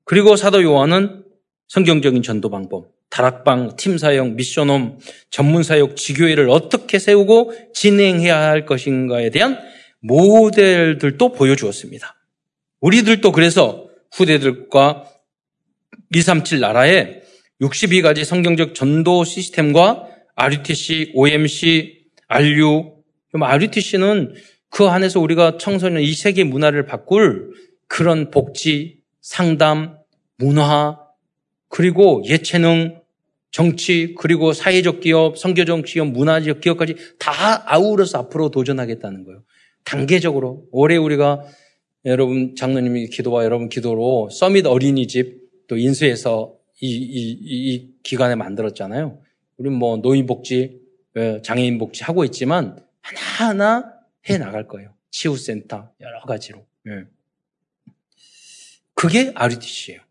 그리고 사도 요한은 성경적인 전도 방법, 다락방, 팀 사역, 미션홈, 전문 사역, 지교회를 어떻게 세우고 진행해야 할 것인가에 대한 모델들도 보여주었습니다. 우리들도 그래서 후대들과 237 나라에 62가지 성경적 전도 시스템과 RUTC, OMC, RU, RUTC는 그 안에서 우리가 청소년 이 세계 문화를 바꿀 그런 복지, 상담, 문화, 그리고 예체능, 정치, 그리고 사회적 기업, 성교적 기업, 문화적 기업까지 다 아우러서 앞으로 도전하겠다는 거예요. 단계적으로. 올해 우리가 여러분, 장로님이 기도와 여러분 기도로 서밋 어린이집 또 인수해서 이, 이, 이 기간에 만들었잖아요. 우리 뭐 노인복지, 예, 장애인 복지 하고 있지만 하나하나 해 나갈 거예요. 치유센터 여러 가지로. 예. 그게 RUTC예요.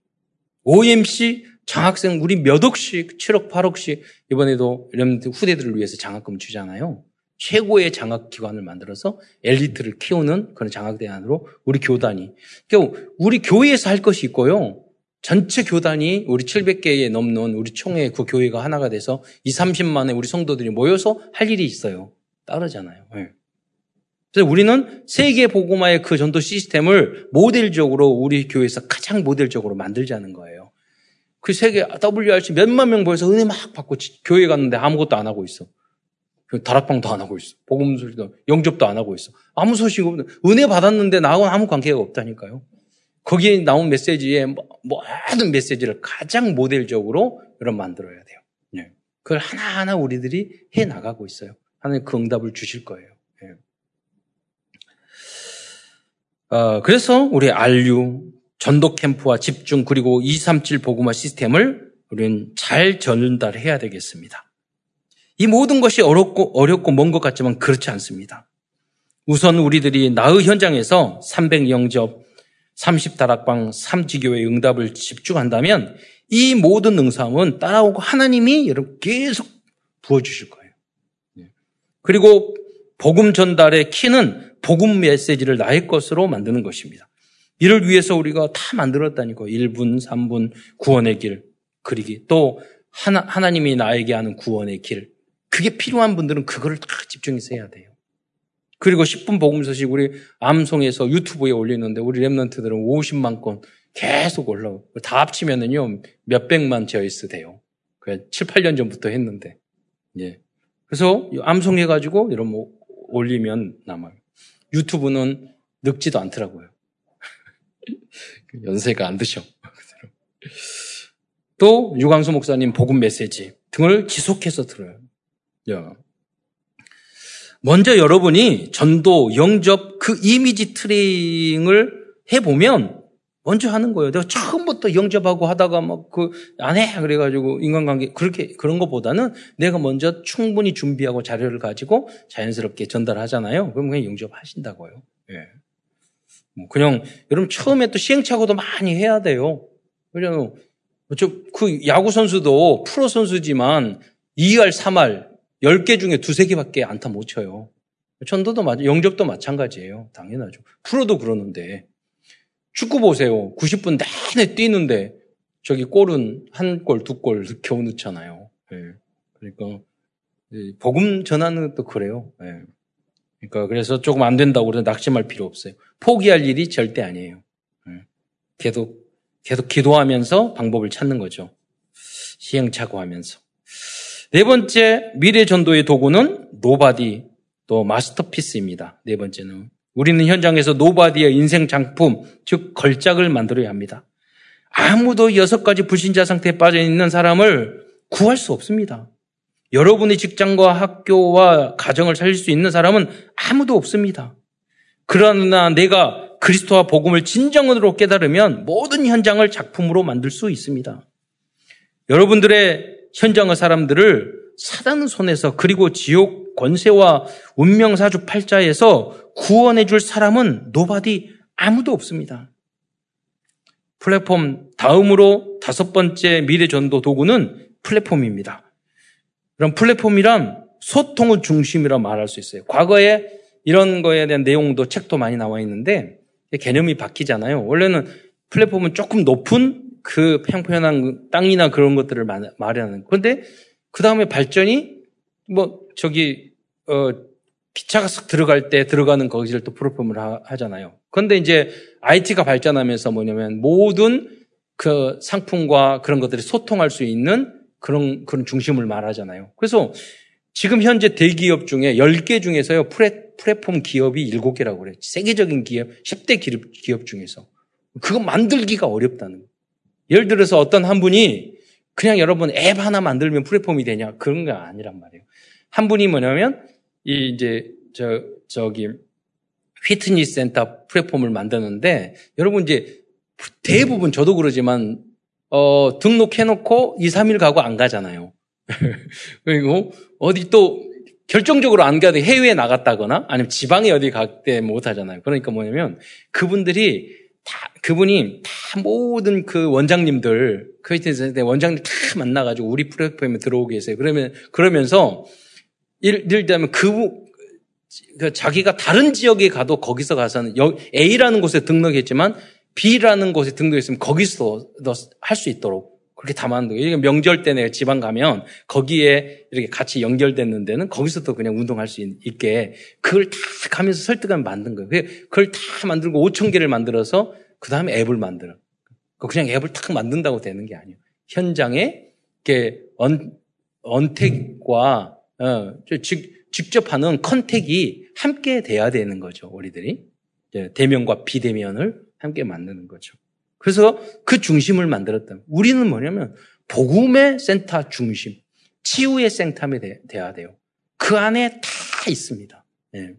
OMC 장학생 우리 몇 억씩 7억 8억씩 이번에도 이런 후대들을 위해서 장학금 주잖아요. 최고의 장학 기관을 만들어서 엘리트를 키우는 그런 장학 대안으로 우리 교단이 그러니까 우리 교회에서 할 것이 있고요. 전체 교단이 우리 700개에 넘는 우리 총회 그 교회가 하나가 돼서 2, 30만의 우리 성도들이 모여서 할 일이 있어요. 따르잖아요. 네. 그래서 우리는 세계 보고마의 그 전도 시스템을 모델적으로 우리 교회에서 가장 모델적으로 만들자는 거예요. 그 세계 WRC 몇만 명 모여서 은혜 막 받고 교회 갔는데 아무것도 안 하고 있어. 그 다락방도 안 하고 있어. 복음 소리도 영접도 안 하고 있어. 아무 소식 없는 은혜 받았는데 나하고는 아무 관계가 없다니까요. 거기에 나온 메시지에 모든 메시지를 가장 모델적으로 여러분 만들어야 돼요. 예. 그걸 하나하나 우리들이 해 나가고 있어요. 하나님 그 응답을 주실 거예요. 예. 어, 그래서 우리 RU, 전도 캠프와 집중 그리고 237 보고마 시스템을 우리는 잘 전달해야 되겠습니다. 이 모든 것이 어렵고 어렵고 먼 것 같지만 그렇지 않습니다. 우선 우리들이 나의 현장에서 300 영접, 30 다락방, 3지교의 응답을 집중한다면 이 모든 응삼은 따라오고 하나님이 여러분 계속 부어주실 거예요. 예. 그리고 복음 전달의 키는 복음 메시지를 나의 것으로 만드는 것입니다. 이를 위해서 우리가 다 만들었다니까. 1분, 3분, 구원의 길 그리기. 또 하나, 하나님이 나에게 하는 구원의 길. 그게 필요한 분들은 그거를 다 집중해서 해야 돼요. 그리고 10분 복음서식 우리 암송에서 유튜브에 올리는데 우리 랩런트들은 50만 건 계속 올라오고 다 합치면은요 몇백만 저이스 돼요. 그 7, 8년 전부터 했는데 예. 그래서 암송해 가지고 이런 뭐 올리면 남아요. 유튜브는 늙지도 않더라고요. 연세가 안 드셔. 또 유광수 목사님 복음 메시지 등을 지속해서 들어요. 야. 먼저 여러분이 전도, 영접 그 이미지 트레이닝을 해보면 먼저 하는 거예요. 내가 처음부터 영접하고 하다가 막 그 안 해. 그래가지고 인간관계 그렇게 그런 것보다는 내가 먼저 충분히 준비하고 자료를 가지고 자연스럽게 전달하잖아요. 그럼 그냥 영접하신다고요. 예. 뭐 그냥 여러분 처음에 또 시행착오도 많이 해야 돼요. 그죠? 저그 야구 선수도 프로 선수지만 2할, 3할 10개 중에 두세 개밖에 안타 못 쳐요. 전도도 맞, 영접도 마찬가지예요. 당연하죠. 프로도 그러는데. 축구 보세요. 90분 내내 뛰는데 저기 골은 한 골, 두 골 겨우 넣잖아요. 네. 그러니까 복음 전하는 것도 그래요. 네. 그러니까 그래서 조금 안 된다고 그래서 낙심할 필요 없어요. 포기할 일이 절대 아니에요. 네. 계속 계속 기도하면서 방법을 찾는 거죠. 시행착오하면서. 네 번째 미래 전도의 도구는 nobody to masterpiece입니다. 네 번째는 우리는 현장에서 nobody의 인생 작품 즉 걸작을 만들어야 합니다. 아무도 여섯 가지 불신자 상태에 빠져 있는 사람을 구할 수 없습니다. 여러분의 직장과 학교와 가정을 살릴 수 있는 사람은 아무도 없습니다. 그러나 내가 그리스도와 복음을 진정으로 깨달으면 모든 현장을 작품으로 만들 수 있습니다. 여러분들의 현장의 사람들을 사단 손에서 그리고 지옥 권세와 운명사주 팔자에서 구원해 줄 사람은 nobody 아무도 없습니다. 플랫폼 다음으로 다섯 번째 미래 전도 도구는 플랫폼입니다. 그럼 플랫폼이란 소통의 중심이라 말할 수 있어요. 과거에 이런 거에 대한 내용도 책도 많이 나와 있는데 개념이 바뀌잖아요. 원래는 플랫폼은 조금 높은 그 평평한 땅이나 그런 것들을 말하는. 그런데 그 다음에 발전이 뭐 저기 어 기차가 쓱 들어갈 때 들어가는 거기를 또 플랫폼을 하, 잖아요 그런데 이제 IT가 발전하면서 뭐냐면 모든 그 상품과 그런 것들이 소통할 수 있는 그런 그런 중심을 말하잖아요. 그래서 지금 현재 대기업 중에 10개 중에서요, 플랫, 플랫폼 기업이 7개라고 그래요. 세계적인 기업, 10대 기업, 중에서. 그거 만들기가 어렵다는 거예요. 예를 들어서 어떤 한 분이 그냥 여러분 앱 하나 만들면 플랫폼이 되냐? 그런 게 아니란 말이에요. 한 분이 뭐냐면, 이 이제, 저, 저기, 피트니스 센터 플랫폼을 만드는데, 여러분 이제 대부분 저도 그러지만, 어, 등록해놓고 2, 3일 가고 안 가잖아요. 그리고 어디 또 결정적으로 안 가도 해외에 나갔다거나 아니면 지방에 어디 갈 때 못 하잖아요. 그러니까 뭐냐면 그분들이 다 그분이 다 모든 그 원장님들 크리스티안 원장님 다 만나가지고 우리 플랫폼에 들어오게 했어요. 그러면 그러면서 예를 들면 그, 그 자기가 다른 지역에 가도 거기서 가서는 A라는 곳에 등록했지만 B라는 곳에 등록했으면 거기서 할 수 있도록 그렇게 다 만든 거예요. 명절 때 내가 지방 가면 거기에 이렇게 같이 연결되는 데는 거기서도 그냥 운동할 수 있게 그걸 다 가면서 설득하면 만든 거예요. 그걸 다 만들고 5천 개를 만들어서 그 다음에 앱을 만들어. 그냥 앱을 탁 만든다고 되는 게 아니에요. 현장에 이렇게 언, 언택과 어, 직, 직접 하는 컨택이 함께 돼야 되는 거죠. 우리들이 대면과 비대면을 함께 만드는 거죠. 그래서 그 중심을 만들었다. 우리는 뭐냐면 복음의 센터 중심, 치유의 센터에 돼야 돼요. 그 안에 다 있습니다. 네.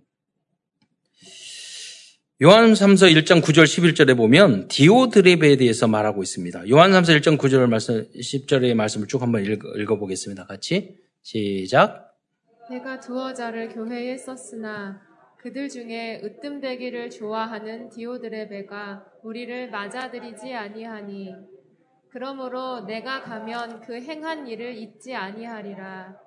요한 3서 1장 9절 11절에 보면 디오드랩에 대해서 말하고 있습니다. 요한 3서 1장 9절 말씀 10절의 말씀을 쭉 한번 읽어, 보겠습니다 같이 시작. 내가 두어 자를 교회에 썼으나 그들 중에 으뜸되기를 좋아하는 디오드레베가 우리를 맞아들이지 아니하니 그러므로 내가 가면 그 행한 일을 잊지 아니하리라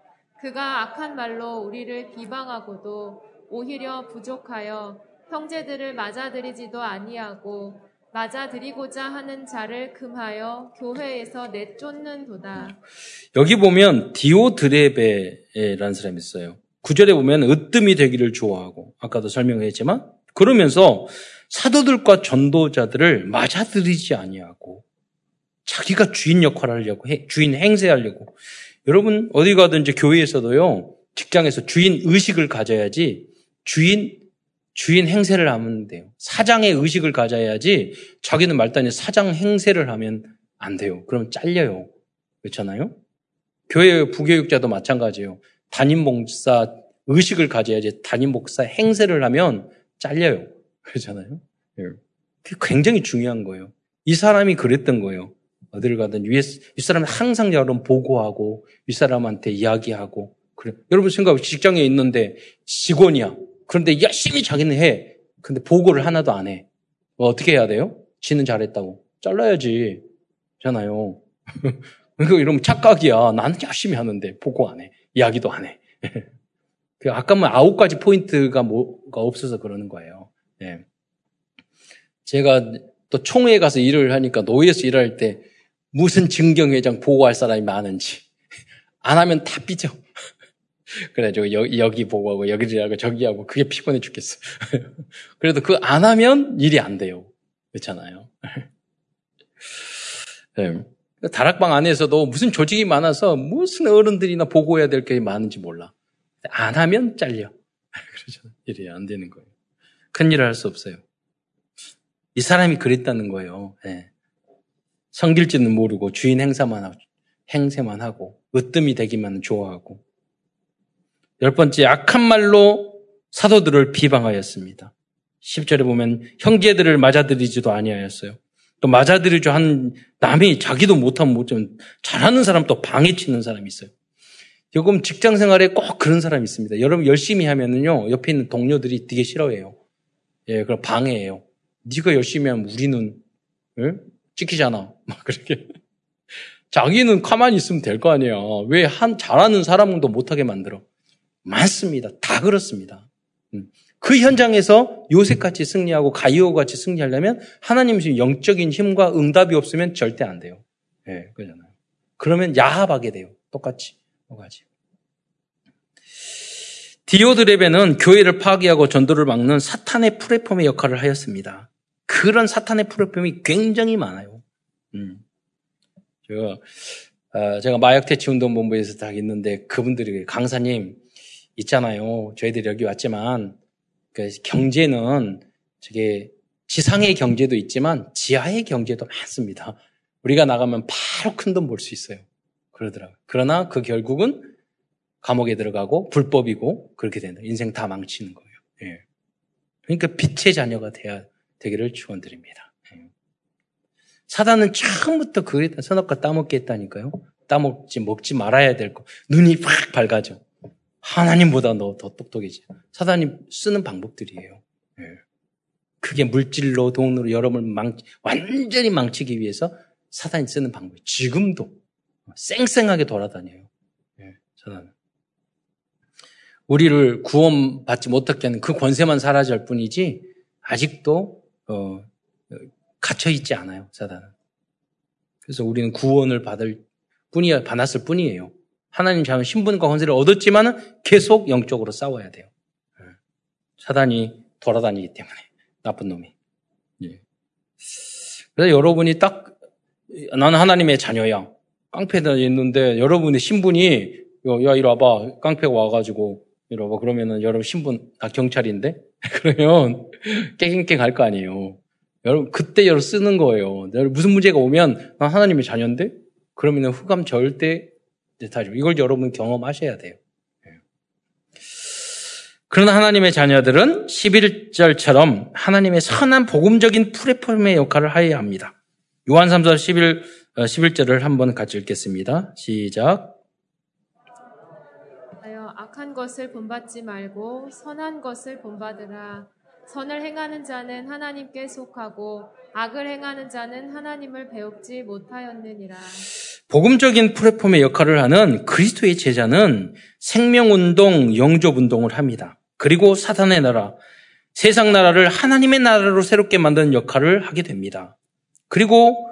그가 악한 말로 우리를 비방하고도 오히려 부족하여 형제들을 맞아들이지도 아니하고 맞아들이고자 하는 자를 금하여 교회에서 내쫓는도다. 여기 보면 디오드레베라는 사람이 있어요. 구절에 보면 으뜸이 되기를 좋아하고 아까도 설명했지만 그러면서 사도들과 전도자들을 맞아들이지 아니하고 자기가 주인 역할을 하려고 해, 주인 행세하려고 여러분 어디 가든지 교회에서도요 직장에서 주인 의식을 가져야지 주인 주인 행세를 하면 돼요. 사장의 의식을 가져야지 자기는 말단이 사장 행세를 하면 안 돼요. 그러면 잘려요. 그렇잖아요? 교회 부교육자도 마찬가지예요. 담임 목사 의식을 가져야지 담임 목사 행세를 하면 잘려요. 그렇잖아요? 예. 그게 굉장히 중요한 거예요. 이 사람이 그랬던 거예요. 어디를 가든 위에 윗사람이 항상 여러분 보고하고 윗사람한테 이야기하고 그래. 여러분 생각해 직장에 있는데 직원이야. 그런데 열심히 자기는 해. 근데 보고를 하나도 안 해. 뭐 어떻게 해야 돼요? 지는 잘했다고. 잘라야지. 잖아요. 그러니까 이러면 착각이야. 나는 열심히 하는데 보고 안 해. 이야기도 안 해. 그 아까만 아홉 가지 포인트가 뭐가 없어서 그러는 거예요. 예. 제가 또 총회에 가서 일을 하니까 노예에서 일할 때 무슨 증경회장 보고할 사람이 많은지 안 하면 다 삐져. 그래가지고 여, 여기 보고하고 여기를 하고 저기 하고 그게 피곤해 죽겠어. 그래도 그 안 하면 일이 안 돼요. 그렇잖아요. 네. 다락방 안에서도 무슨 조직이 많아서 무슨 어른들이나 보고해야 될 게 많은지 몰라. 안 하면 잘려. 그러죠. 일이 안 되는 거예요. 큰 일을 할 수 없어요. 이 사람이 그랬다는 거예요. 네. 성길지는 모르고 주인 행사만 하고, 행세만 하고, 으뜸이 되기만 좋아하고. 열 번째, 악한 말로 사도들을 비방하였습니다. 10절에 보면 형제들을 맞아들이지도 아니하였어요. 또 맞아들이죠 한 남이 자기도 못하면 못하면 잘하는 사람 또 방해치는 사람이 있어요. 요금 직장 생활에 꼭 그런 사람이 있습니다. 여러분 열심히 하면은요 옆에 있는 동료들이 되게 싫어해요. 예, 그럼 방해해요. 네가 열심히 하면 우리는 예? 찍히잖아. 막 그렇게. 자기는 가만히 있으면 될 거 아니야. 왜 한 잘하는 사람도 못하게 만들어? 많습니다. 다 그렇습니다. 음. 그 현장에서 요셉같이 승리하고 가이오같이 승리하려면 하나님 의 영적인 힘과 응답이 없으면 절대 안 돼요. 예, 네, 그러잖아요. 그러면 야합하게 돼요. 똑같이. 뭐가지. 디오드레베는 교회를 파괴하고 전도를 막는 사탄의 플랫폼의 역할을 하였습니다. 그런 사탄의 플랫폼이 굉장히 많아요. 음. 제가, 어, 제가 마약퇴치운동본부에서 딱 있는데 그분들이 강사님 있잖아요. 저희들이 여기 왔지만 그 경제는 저게 지상의 경제도 있지만 지하의 경제도 많습니다. 우리가 나가면 바로 큰 돈 벌 수 있어요. 그러더라고요. 그러나 그 결국은 감옥에 들어가고 불법이고 그렇게 된다. 인생 다 망치는 거예요. 예. 그러니까 빛의 자녀가 돼야 되기를 축원드립니다. 예. 사단은 처음부터 그랬다. 선악과 따먹게 했다니까요. 따먹지 먹지 말아야 될 거. 눈이 확 밝아져. 하나님보다 너 더 똑똑해지. 사단이 쓰는 방법들이에요. 예. 그게 물질로 돈으로 여러분을 망 완전히 망치기 위해서 사단이 쓰는 방법. 지금도 쌩쌩하게 돌아다녀요. 예, 사단은. 우리를 구원받지 못하게 하는 그 권세만 사라질 뿐이지 아직도 어, 갇혀 있지 않아요. 사단은. 그래서 우리는 구원을 받을 뿐이야 받았을 뿐이에요. 하나님 작은 신분과 권세를 얻었지만은 계속 영적으로 싸워야 돼요. 예. 사단이 돌아다니기 때문에 나쁜 놈이. 예. 그래서 여러분이 딱 나는 하나님의 자녀야. 깡패다 있는데 여러분의 신분이 야 이리 와봐 깡패가 와가지고 이리 와봐 그러면은 여러분 신분 다 경찰인데 그러면 깨갱깽 할거 아니에요. 여러분 그때 여러분 쓰는 거예요. 무슨 문제가 오면 난 하나님의 자녀인데 그러면은 후감 절대 못하죠. 이걸 여러분 경험하셔야 돼요. 예. 그러나 하나님의 자녀들은 11절처럼 하나님의 선한 복음적인 플랫폼의 역할을 하여야 합니다. 요한 3서 11, 11절을 한번 같이 읽겠습니다. 시작. 악한 것을 본받지 말고 선한 것을 본받으라. 선을 행하는 자는 하나님께 속하고 악을 행하는 자는 하나님을 배웁지 못하였느니라. 복음적인 플랫폼의 역할을 하는 그리스도의 제자는 생명운동, 영접운동을 합니다. 그리고 사탄의 나라, 세상 나라를 하나님의 나라로 새롭게 만드는 역할을 하게 됩니다. 그리고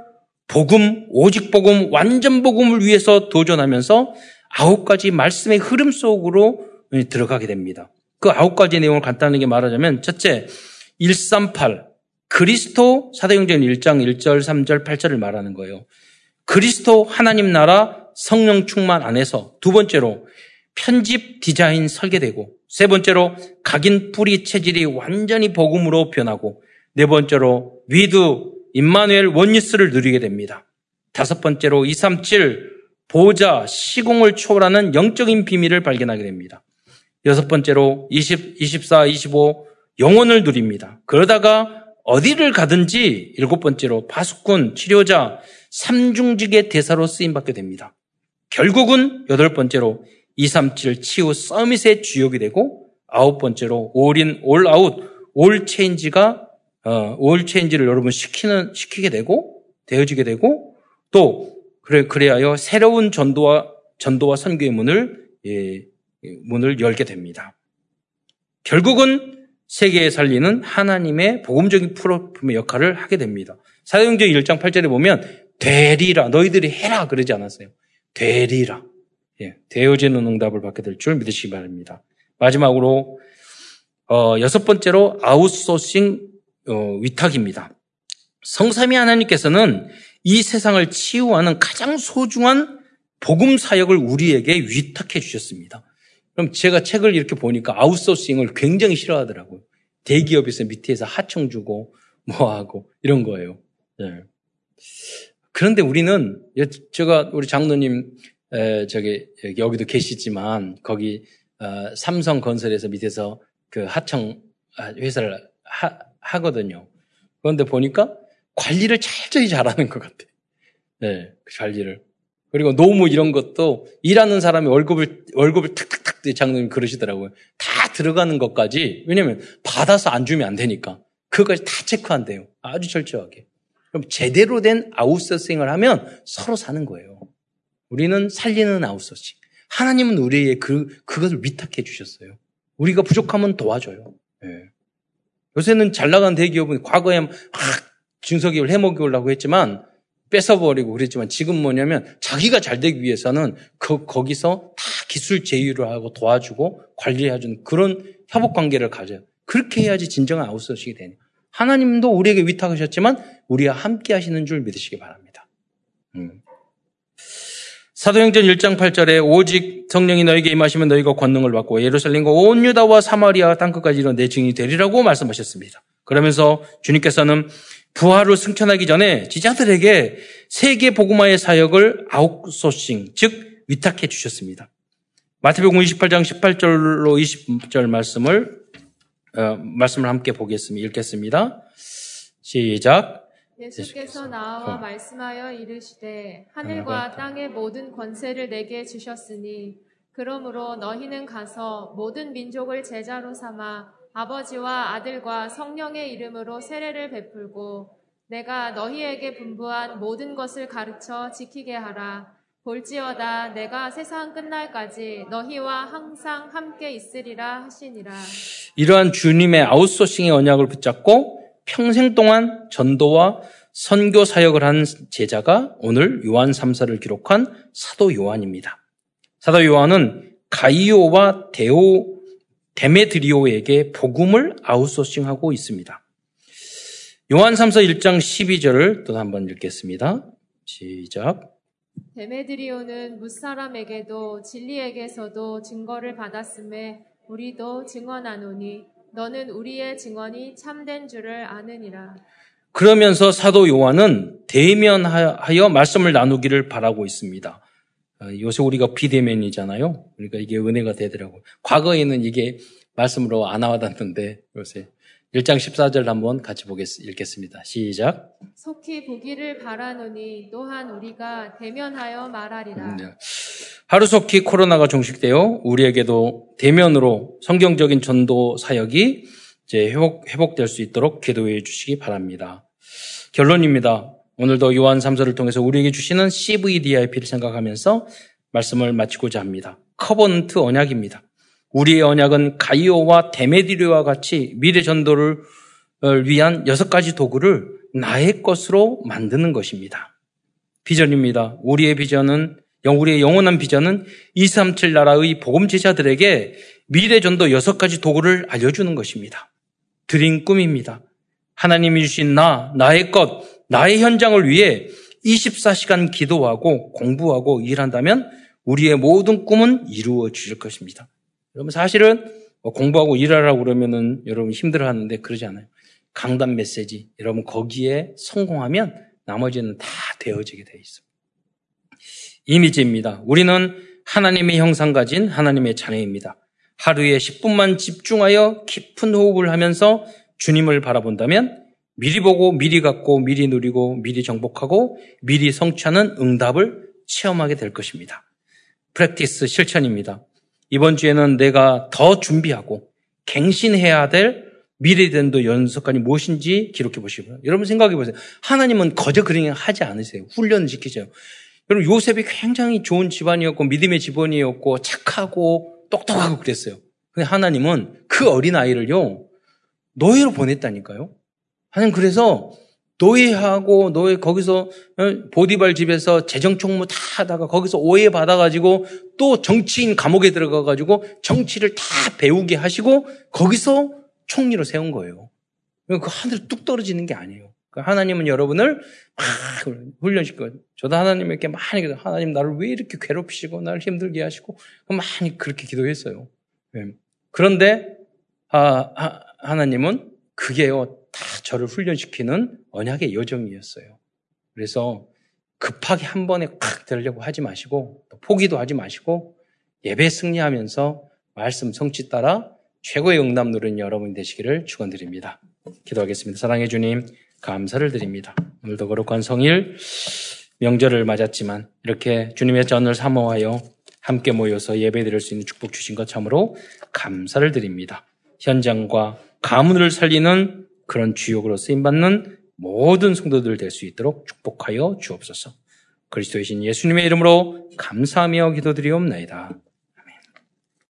복음, 오직 복음, 완전 복음을 위해서 도전하면서 아홉 가지 말씀의 흐름 속으로 들어가게 됩니다. 그 아홉 가지 내용을 간단하게 말하자면 첫째, 138 그리스도 사도행전 1장 1절, 3절, 8절을 말하는 거예요. 그리스도 하나님 나라 성령 충만 안에서 두 번째로 편집 디자인 설계되고 세 번째로 각인 뿌리 체질이 완전히 복음으로 변하고 네 번째로 with 임마누엘 oneness를 누리게 됩니다. 다섯 번째로 237 보좌 시공을 초월하는 영적인 비밀을 발견하게 됩니다. 여섯 번째로 20, 24, 25 영원을 누립니다. 그러다가 어디를 가든지 일곱 번째로 파수꾼, 치료자, 삼중직의 대사로 쓰임받게 됩니다. 결국은 여덟 번째로 237 치유 summit의 주역이 되고 아홉 번째로 올인, 올아웃, 올 체인지가 어, 올 체인지를 여러분 시키는 시키게 되고 되어지게 되고 또 그래 그래야여 새로운 전도와 전도와 선교의 문을 예, 문을 열게 됩니다. 결국은 세계에 살리는 하나님의 복음적인 플랫폼의 역할을 하게 됩니다. 사도행전 1장 8절에 보면 되리라 너희들이 해라 그러지 않았어요. 되리라. 예, 되어지는 응답을 받게 될 줄 믿으시기 바랍니다. 마지막으로 어, 여섯 번째로 아웃소싱 어, 위탁입니다. 성삼위 하나님께서는 이 세상을 치유하는 가장 소중한 복음 사역을 우리에게 위탁해 주셨습니다. 그럼 제가 책을 이렇게 보니까 아웃소싱을 굉장히 싫어하더라고요. 대기업에서 밑에서 하청 주고 뭐 하고 이런 거예요. 네. 그런데 우리는 제가 우리 장로님 에, 저기 여기도 계시지만 거기 어, 삼성 건설에서 밑에서 그 하청 아, 회사를 하, 하거든요. 그런데 보니까 관리를 철저히 잘하는 것 같아. 네, 그 관리를. 그리고 노무 이런 것도 일하는 사람이 월급을 월급을 탁탁탁 장로님 그러시더라고요. 다 들어가는 것까지 왜냐면 받아서 안 주면 안 되니까 그것까지 다 체크한대요. 아주 철저하게. 그럼 제대로 된 아웃소싱을 하면 서로 사는 거예요. 우리는 살리는 아웃소싱. 하나님은 우리에게 그, 그것을 위탁해 주셨어요. 우리가 부족하면 도와줘요. 네. 요새는 잘 나간 대기업은 과거에 막 중소기업을 해먹으려고 했지만 뺏어버리고 그랬지만 지금 뭐냐면 자기가 잘 되기 위해서는 그, 거기서 다 기술 제휴를 하고 도와주고 관리해주는 그런 협업 관계를 가져요. 그렇게 해야지 진정한 아웃소싱이 되니. 하나님도 우리에게 위탁하셨지만 우리와 함께 하시는 줄 믿으시기 바랍니다. 음. 사도행전 1장 8절에 오직 성령이 너에게 임하시면 너희가 권능을 받고 예루살렘과 온 유다와 사마리아 땅끝까지 이런 내 증인이 되리라고 말씀하셨습니다. 그러면서 주님께서는 부활을 승천하기 전에 지자들에게 세계 복음화의 사역을 아웃소싱, 즉 위탁해 주셨습니다. 마태복음 28장 18절로 20절 말씀을 어, 말씀을 함께 보겠습니다. 읽겠습니다. 시작. 예수께서 나와 말씀하여 이르시되 하늘과 땅의 모든 권세를 내게 주셨으니 그러므로 너희는 가서 모든 민족을 제자로 삼아 아버지와 아들과 성령의 이름으로 세례를 베풀고 내가 너희에게 분부한 모든 것을 가르쳐 지키게 하라. 볼지어다 내가 세상 끝날까지 너희와 항상 함께 있으리라 하시니라. 이러한 주님의 아웃소싱의 언약을 붙잡고 평생 동안 전도와 선교 사역을 한 제자가 오늘 요한 3사를 기록한 사도 요한입니다. 사도 요한은 가이오와 데오 데메드리오에게 복음을 아웃소싱하고 있습니다. 요한 3서 1장 12절을 또 한번 읽겠습니다. 시작. 데메드리오는 무사람에게도 진리에게서도 증거를 받았음에 우리도 증언하노니 너는 우리의 증언이 참된 줄을 아느니라. 그러면서 사도 요한은 대면하여 말씀을 나누기를 바라고 있습니다. 어, 요새 우리가 비대면이잖아요. 그러니까 이게 은혜가 되더라고요. 과거에는 이게 말씀으로 안 와닿는데 요새 1장 14절 한번 같이 보겠, 읽겠습니다. 시작. 속히 보기를 바라노니 또한 우리가 대면하여 말하리라. 네. 하루속히 코로나가 종식되어 우리에게도 대면으로 성경적인 전도 사역이 이제 회복, 회복될 수 있도록 기도해 주시기 바랍니다. 결론입니다. 오늘도 요한 3서를 통해서 우리에게 주시는 CVDIP를 생각하면서 말씀을 마치고자 합니다. covenant 언약입니다. 우리의 언약은 가이오와 데메드리오와 같이 미래 전도를 위한 여섯 가지 도구를 나의 것으로 만드는 것입니다. 비전입니다. 우리의 비전은 우리의 영원한 비전은 237 나라의 복음 제자들에게 미래 전도 여섯 가지 도구를 알려주는 것입니다. 드린 꿈입니다. 하나님이 주신 나, 나의 것, 나의 현장을 위해 24시간 기도하고 공부하고 일한다면 우리의 모든 꿈은 이루어질 것입니다. 여러분 사실은 뭐 공부하고 일하라고 그러면은 여러분 힘들어 하는데 그러지 않아요. 강단 메시지 여러분 거기에 성공하면 나머지는 다 되어지게 돼 있습니다. 이미지입니다. 우리는 하나님의 형상 가진 하나님의 자녀입니다. 하루에 10분만 집중하여 깊은 호흡을 하면서 주님을 바라본다면 미리 보고 미리 갖고 미리 누리고 미리 정복하고 미리 성취하는 응답을 체험하게 될 것입니다. 프랙티스 실천입니다. 이번 주에는 내가 더 준비하고 갱신해야 될 미래된도 연속관이 무엇인지 기록해 보시고요. 여러분 생각해 보세요. 하나님은 거저 그ring 하지 않으세요. 훈련을 시키죠. 여러분 요셉이 굉장히 좋은 집안이었고 믿음의 집안이었고 착하고 똑똑하고 그랬어요. 근데 하나님은 그 어린 아이를요 노예로 보냈다니까요. 하나님 그래서 노예하고 노예 거기서 어, 보디발 집에서 재정 총무 다 하다가 거기서 오해 받아 가지고 또 정치인 감옥에 들어가 가지고 정치를 다 배우게 하시고 거기서 총리로 세운 거예요. 그 하늘 뚝 떨어지는 게 아니에요. 그 하나님은 여러분을 막 훈련시켜. 저도 하나님에게 많이 기도. 하나님 나를 왜 이렇게 괴롭히시고 나를 힘들게 하시고 많이 그렇게 기도했어요. 네. 그런데 아, 하나님은 그게요 다 저를 훈련시키는 언약의 여정이었어요. 그래서 급하게 한 번에 팍 되려고 하지 마시고 포기도 하지 마시고 예배 승리하면서 말씀 성취 따라 최고의 응답 누리는 여러분 되시기를 축원드립니다. 기도하겠습니다. 사랑해 주님 감사를 드립니다. 오늘도 거룩한 성일 명절을 맞았지만 이렇게 주님의 전을 사모하여 함께 모여서 예배 드릴 수 있는 축복 주신 것 참으로 감사를 드립니다. 현장과 가문을 살리는 그런 주역으로 쓰임받는 모든 성도들 될 수 있도록 축복하여 주옵소서. 그리스도의 신 예수님의 이름으로 감사하며 기도드리옵나이다.